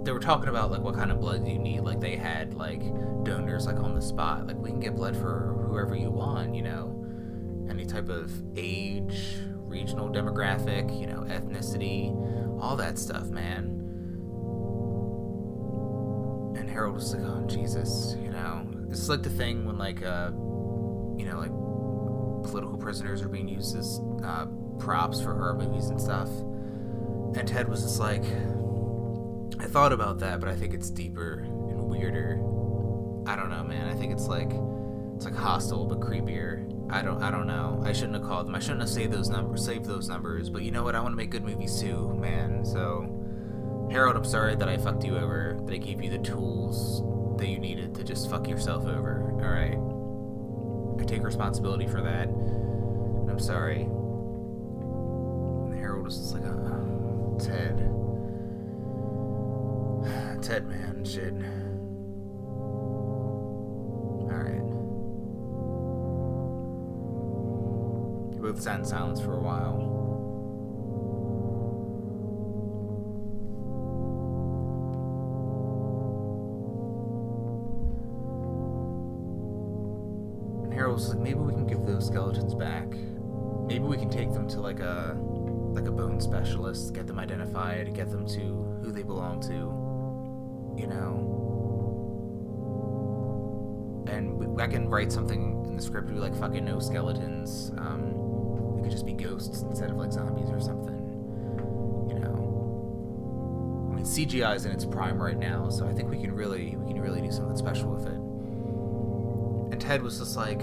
they were talking about like what kind of blood you need. Like they had like donors like on the spot. Like we can get blood for whoever you want, you know, any type of age, regional demographic, you know, ethnicity, all that stuff, man. And Harold was like, oh, Jesus, you know. This is like the thing when, like, uh, you know, like, political prisoners are being used as uh, props for horror movies and stuff. And Ted was just like, I thought about that, but I think it's deeper and weirder. I don't know, man. I think it's like it's like hostile but creepier. I don't I don't know. I shouldn't have called them. I shouldn't have saved those numbers saved those numbers. But you know what? I want to make good movies too, man. So Harold, I'm sorry that I fucked you over. That I gave you the tools that you needed to just fuck yourself over. All right. I take responsibility for that. And I'm sorry. And Harold was just like, oh, Ted. Ted, man, shit. Alright. Both sat in silence for a while. Like, maybe we can give those skeletons back. Maybe we can take them to like a like a bone specialist, get them identified, get them to who they belong to, you know. And I can write something in the script, to be like fucking no skeletons. Um, could just be ghosts instead of like zombies or something. You know. I mean CGI is in its prime right now, so I think we can really we can really do something special with it. And Ted was just like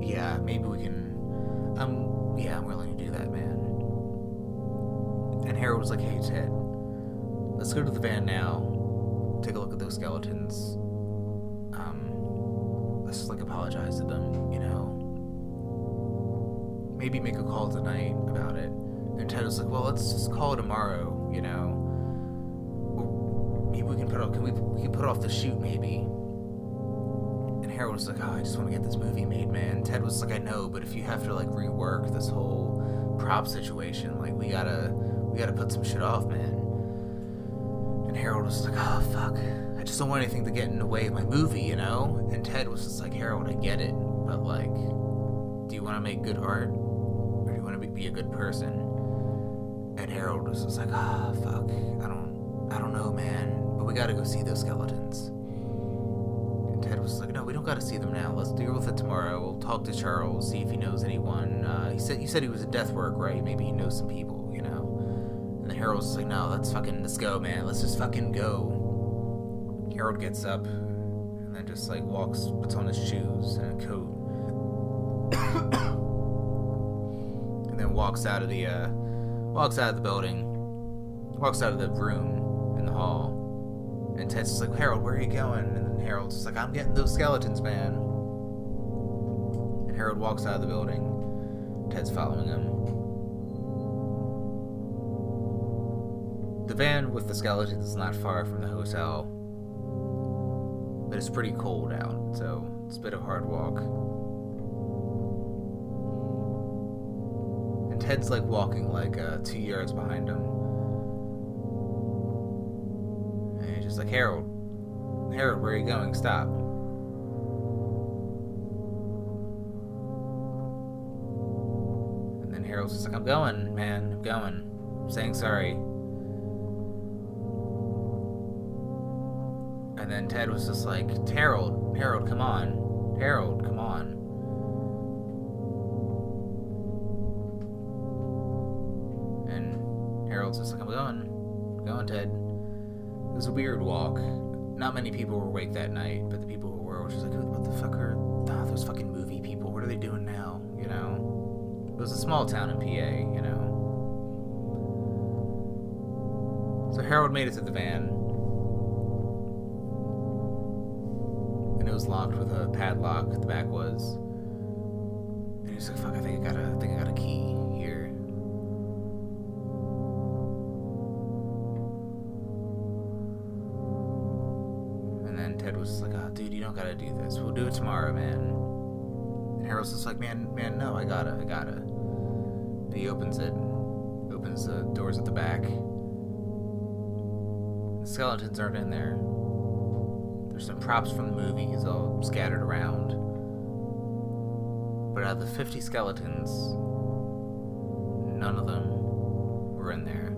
Yeah, maybe we can um yeah, I'm willing to do that, man. And Harold was like, Hey Ted, let's go to the van now, take a look at those skeletons. Um let's just like apologize to them, you know maybe make a call tonight about it. And Ted was like, well, let's just call tomorrow, you know. Or maybe we can put off, can we, we can put off the shoot maybe. And Harold was like, oh, I just want to get this movie made, man. Ted was like, I know, but if you have to like rework this whole prop situation, like we gotta, we gotta put some shit off, man. Harold was like, oh, fuck. I just don't want anything to get in the way of my movie, you know? And Ted was just like, Harold, I get it, but like, do you want to make good art? Or do you want to be a good person. And Harold was just like, ah, oh, fuck, I don't, I don't know, man, but we gotta go see those skeletons. And Ted was like, no, we don't gotta see them now. Let's deal with it tomorrow. We'll talk to Charles, see if he knows anyone. Uh, he said, you said he was at death work, right? Maybe he knows some people, Harold was like, no, let's fucking, let's go, man. Let's just fucking go. Harold gets up and then just like walks, puts on his shoes and a coat and then walks out of the uh, walks out of the building, walks out of the room in the hall, and Ted's just like, Harold, where are you going? And then Harold's just like, I'm getting those skeletons, man. And Harold walks out of the building. Ted's following him. The van with the skeletons is not far from the hotel, but it's pretty cold out, so it's a bit of a hard walk. And Ted's like walking like uh, two yards behind him. And he's just like, Harold, Harold, where are you going? Stop. And then Harold's just like, I'm going, man, I'm going. I'm saying sorry. And then Ted was just like, Harold, Harold, come on. Harold, come on. And Harold's just like, I'm going. I'm going, Ted. It was a weird walk. Not many people were awake that night, but the people who were were just like, what the fuck are oh, those fucking movie people? What are they doing now? You know? It was a small town in PA, you know? So Harold made it to the van. Was locked with a padlock, the back was. And he was like, fuck, I think I got a, I think I got a key. Here." And then Ted was like, "Oh, dude, you don't gotta do this. We'll do it tomorrow, man." And Harold's just like, "Man, man, no, I gotta, I gotta." He opens it, opens the doors at the back. The skeletons aren't in there. There's some props from the movies all scattered around. But out of the 50 skeletons, none of them were in there.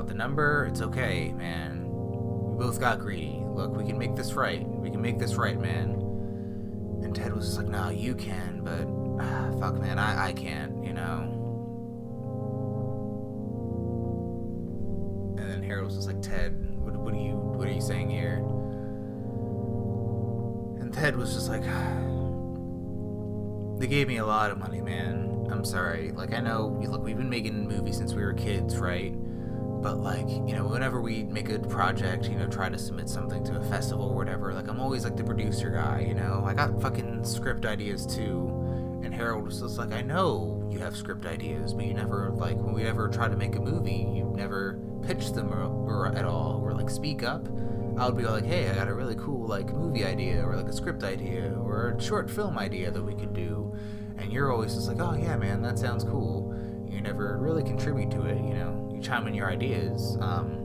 About? The number? It's okay, man. We both got greedy. Look, we can make this right. We can make this right, man. And Ted was just like, No, you can, but ah, fuck man, I, I can't, you know. And then Harold was just like, Ted, what, what are you what are you saying here? And Ted was just like They gave me a lot of money, man. I'm sorry. Like, I know, look, we've been making movies since we were kids, right? But, like, you know, whenever we make a project, you know, try to submit something to a festival or whatever, like, I'm always, like, the producer guy, you know? I got fucking script ideas, too. And Harold was just like, I know you have script ideas, but you never, like, when we ever try to make a movie, you never pitch them or, or at all, or, like, speak up. I would be like, hey, I got a really cool, like, movie idea, or, like, a script idea, or a short film idea that we could do and you're always just like, oh yeah, man, that sounds cool. You never really contribute to it, you know. Chime in your ideas. Um,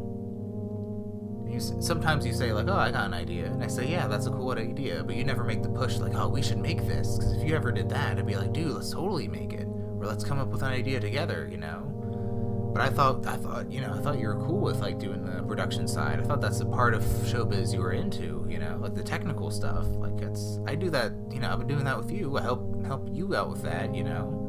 you sometimes you say like, oh, I got an idea, and I say, yeah, that's a cool idea, but you never make the push like, oh, we should make this, because if you ever did that, I'd be like, dude, let's totally make it, or let's come up with an idea together, you know. But I thought, I thought, you know, I thought you were cool with like doing the production side. I thought that's a part of showbiz you were into, you know, like the technical stuff. Like it's, I do that, you know, I've been doing that with you. I help help you out with that, you know.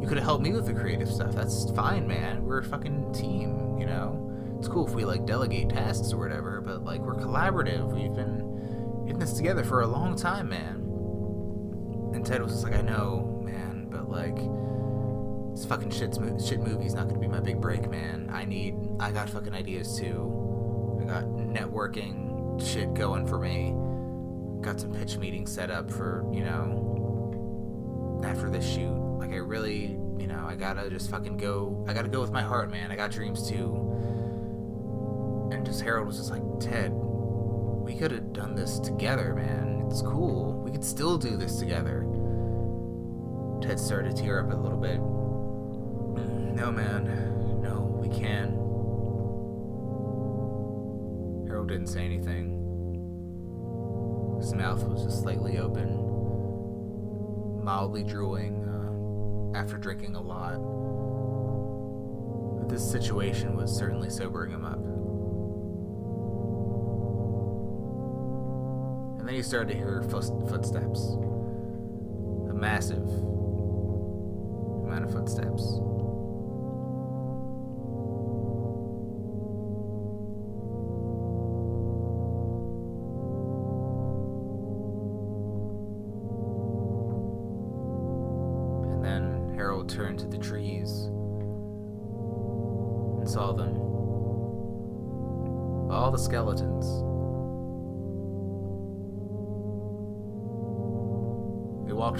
You could have helped me with the creative stuff. That's fine, man. We're a fucking team, you know. It's cool if we like delegate tasks or whatever, but like we're collaborative. We've been in this together for a long time, man. And Ted was just like, I know, man, but like this fucking shit's shit movie's not gonna be my big break, man. I need, I got fucking ideas too. I got networking shit going for me. Got some pitch meetings set up for, you know, after this shoot. Like, I really, you know, I gotta just fucking go. I gotta go with my heart, man. I got dreams too. And just Harold was just like, Ted, we could have done this together, man. It's cool. We could still do this together. Ted started to tear up a little bit. Mm, no, man. No, we can. Harold didn't say anything. His mouth was just slightly open, mildly drooling after drinking a lot. But this situation was certainly sobering him up. And then he started to hear footsteps. A massive amount of footsteps.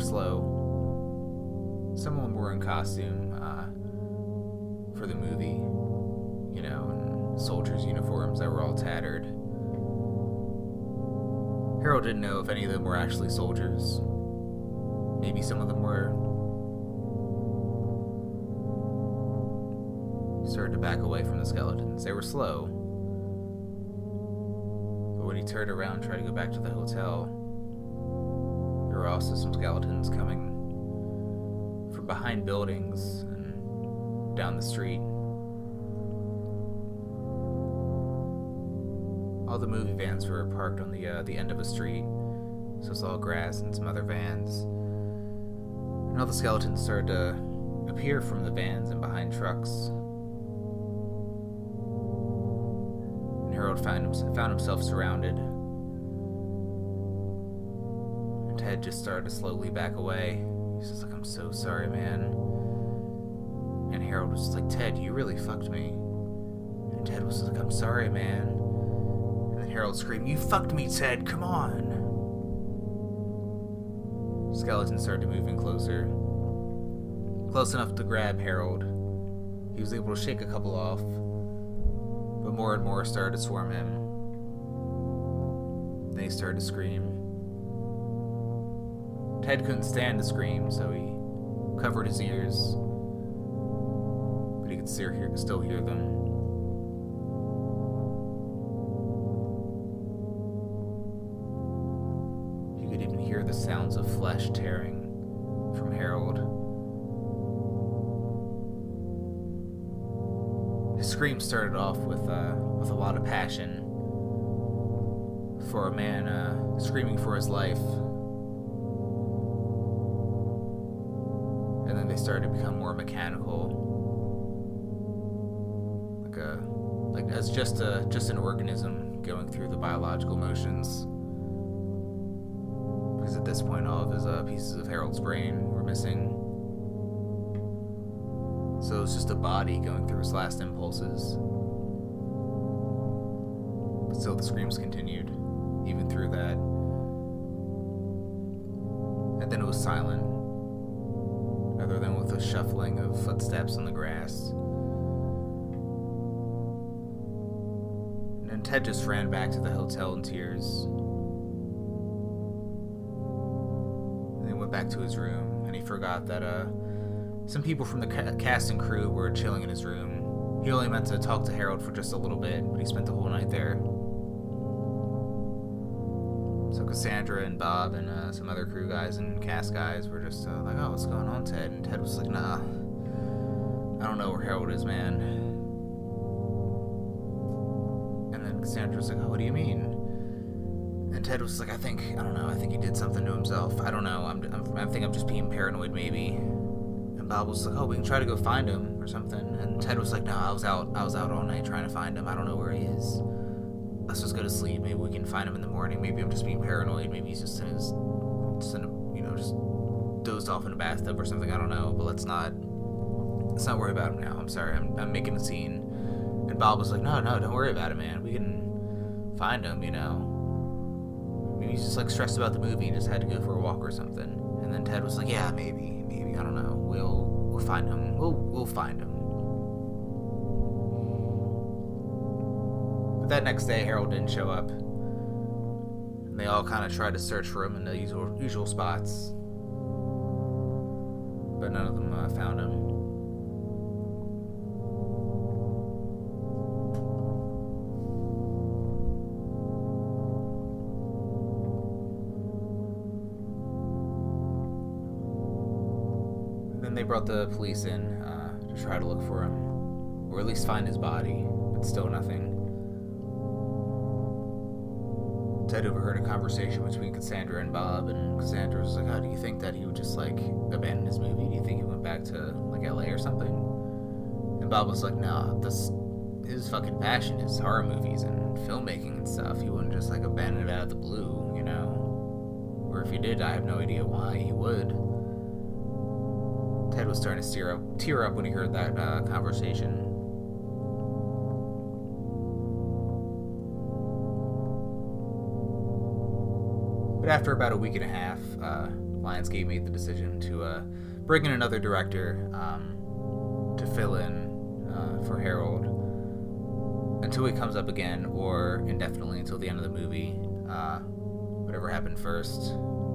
Slow. Some of them were in costume uh, for the movie, you know, soldiers' uniforms that were all tattered. Harold didn't know if any of them were actually soldiers. Maybe some of them were started to back away from the skeletons. They were slow. But when he turned around tried to go back to the hotel, also some skeletons coming from behind buildings and down the street. All the movie vans were parked on the uh, the end of a street, so it's all grass and some other vans. And all the skeletons started to appear from the vans and behind trucks. And Harold found, found himself surrounded. Ted just started to slowly back away. He's just like, I'm so sorry, man. And Harold was just like, Ted, you really fucked me. And Ted was like, I'm sorry, man. And then Harold screamed, You fucked me, Ted, come on. Skeleton started moving closer. Close enough to grab Harold. He was able to shake a couple off, but more and more started to swarm him. They started to scream. Ted couldn't stand to scream, so he covered his ears, but he could still hear, still hear them. He could even hear the sounds of flesh tearing from Harold. His scream started off with uh, with a lot of passion for a man uh, screaming for his life. They started to become more mechanical, like a like as just a just an organism going through the biological motions. Because at this point, all of his uh, pieces of Harold's brain were missing. So it was just a body going through his last impulses. But still, the screams continued, even through that. And then it was silent, other than with the shuffling of footsteps on the grass. And Ted just ran back to the hotel in tears. And then went back to his room, and he forgot that, uh, some people from the ca- cast and crew were chilling in his room. He only meant to talk to Harold for just a little bit, but he spent the whole night there. So Cassandra and Bob and uh, some other crew guys and cast guys were just uh, like, "Oh, what's going on, Ted?" And Ted was like, "Nah, I don't know where Harold is, man." And then Cassandra was like, "Oh, what do you mean?" And Ted was like, "I think I don't know. I think he did something to himself. I don't know. I'm, I'm I think I'm just being paranoid, maybe." And Bob was like, "Oh, we can try to go find him or something." And Ted was like, "No, I was out. I was out all night trying to find him. I don't know where he is. Let's just go to sleep. Maybe we can find him in the morning. Maybe I'm just being paranoid. Maybe he's just in his, just in a, you know, just dozed off in a bathtub or something. I don't know. But let's not, let's not worry about him now. I'm sorry. I'm, I'm making a scene." And Bob was like, "No, no, don't worry about it, man. We can find him. You know. Maybe he's just like stressed about the movie and just had to go for a walk or something." And then Ted was like, "Yeah, maybe, maybe. I don't know. We'll we'll find him. We'll we'll find him." That next day, Harold didn't show up. And they all kind of tried to search for him in the usual usual spots, but none of them uh, found him. Then they brought the police in uh, to try to look for him, or at least find his body, but still nothing. Ted overheard a conversation between Cassandra and Bob, and Cassandra was like, "How do you think that he would just like abandon his movie? Do you think he went back to like LA or something?" And Bob was like, "No, this his fucking passion is horror movies and filmmaking and stuff. He wouldn't just like abandon it out of the blue, you know. Or if he did, I have no idea why he would." Ted was starting to tear up, tear up when he heard that uh, conversation. After about a week and a half, uh, Lionsgate made the decision to uh, bring in another director um, to fill in uh, for Harold until he comes up again, or indefinitely until the end of the movie. Uh, whatever happened first.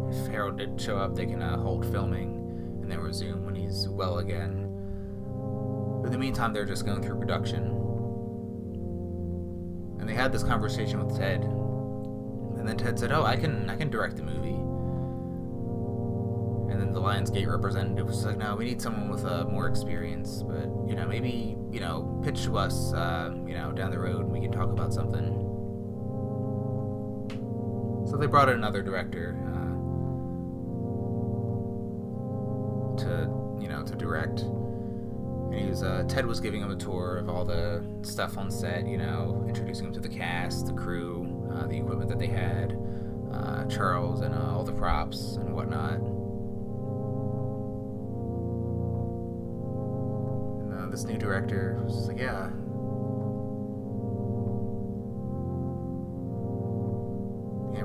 If Harold did show up, they can uh, hold filming and then resume when he's well again. But in the meantime, they're just going through production. And they had this conversation with Ted. And then Ted said, "Oh, I can I can direct the movie." And then the Lionsgate representative was like, "No, we need someone with uh, more experience, but you know, maybe you know, pitch to us, uh, you know, down the road, we can talk about something." So they brought in another director uh, to you know to direct. And he was uh, Ted was giving him a tour of all the stuff on set, you know, introducing him to the cast, the crew, uh, the equipment that they had, uh, Charles, and uh, all the props and whatnot. And uh, this new director was like, yeah.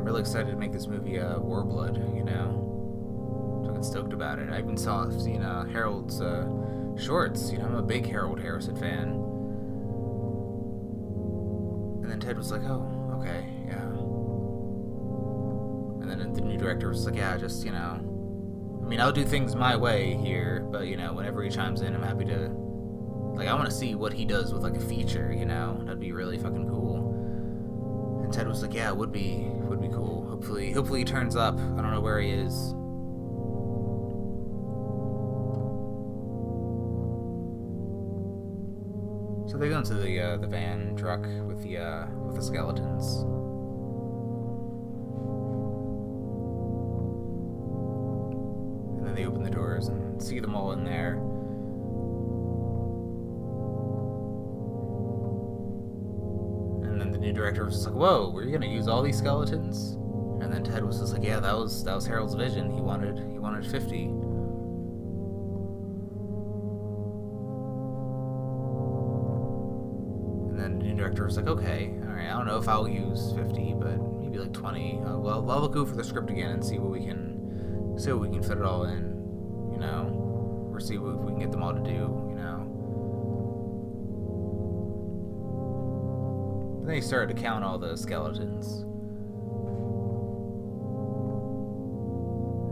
I'm really excited to make this movie uh, Warblood, you know. Fucking stoked about it. I even saw seen uh, Harold's uh, shorts. You know, I'm a big Harold Harrison fan. And then Ted was like, "Oh, okay, director was like, yeah, just you know, I mean, I'll do things my way here, but you know, whenever he chimes in, I'm happy to. Like, I want to see what he does with like a feature. You know, that'd be really fucking cool. And Ted was like, yeah, it would be would be cool. Hopefully, hopefully he turns up. I don't know where he is. So they go into the uh, the van truck with the uh, with the skeletons. See them all in there. And then the new director was just like, "Whoa, were gonna use all these skeletons?" And then Ted was just like, "Yeah, that was that was Harold's vision. He wanted he wanted 50." And then the new director was like, "Okay, all right. I don't know if I'll use 50, but maybe like 20. Uh, well, I'll look over the script again and see what we can see what we can fit it all in. Or see what we can get them all to do. You know." Then he started to count all the skeletons.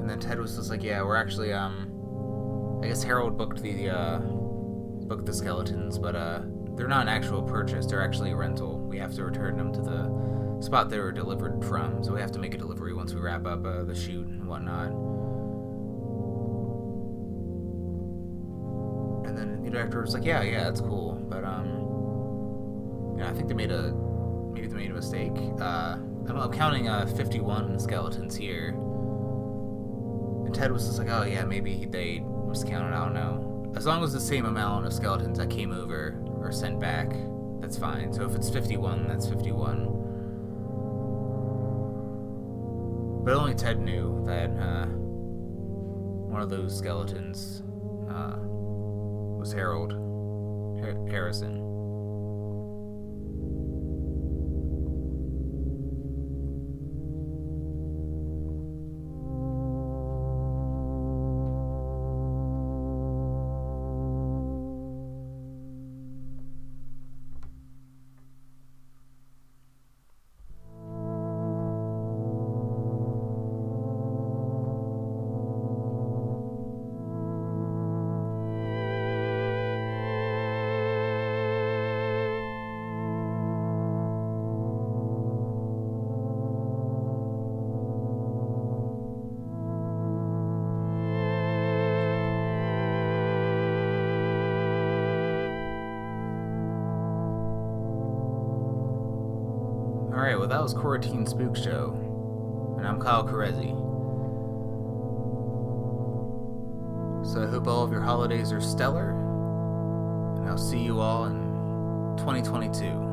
And then Ted was just like, "Yeah, we're actually um, I guess Harold booked the uh, booked the skeletons, but uh, they're not an actual purchase. They're actually a rental. We have to return them to the spot they were delivered from. So we have to make a delivery once we wrap up uh, the shoot and whatnot." Director was like, "Yeah, yeah, that's cool, but um, yeah, I think they made a maybe they made a mistake. Uh, I'm, I'm counting uh 51 skeletons here." And Ted was just like, "Oh yeah, maybe they miscounted. I don't know. As long as the same amount of skeletons that came over or sent back, that's fine. So if it's 51, that's 51." But only Ted knew that uh, one of those skeletons uh, was Harold Har- Harrison. Well, Quarantine Spook Show. And I'm Kyle Carezzi. So I hope all of your holidays are stellar. And I'll see you all in 2022.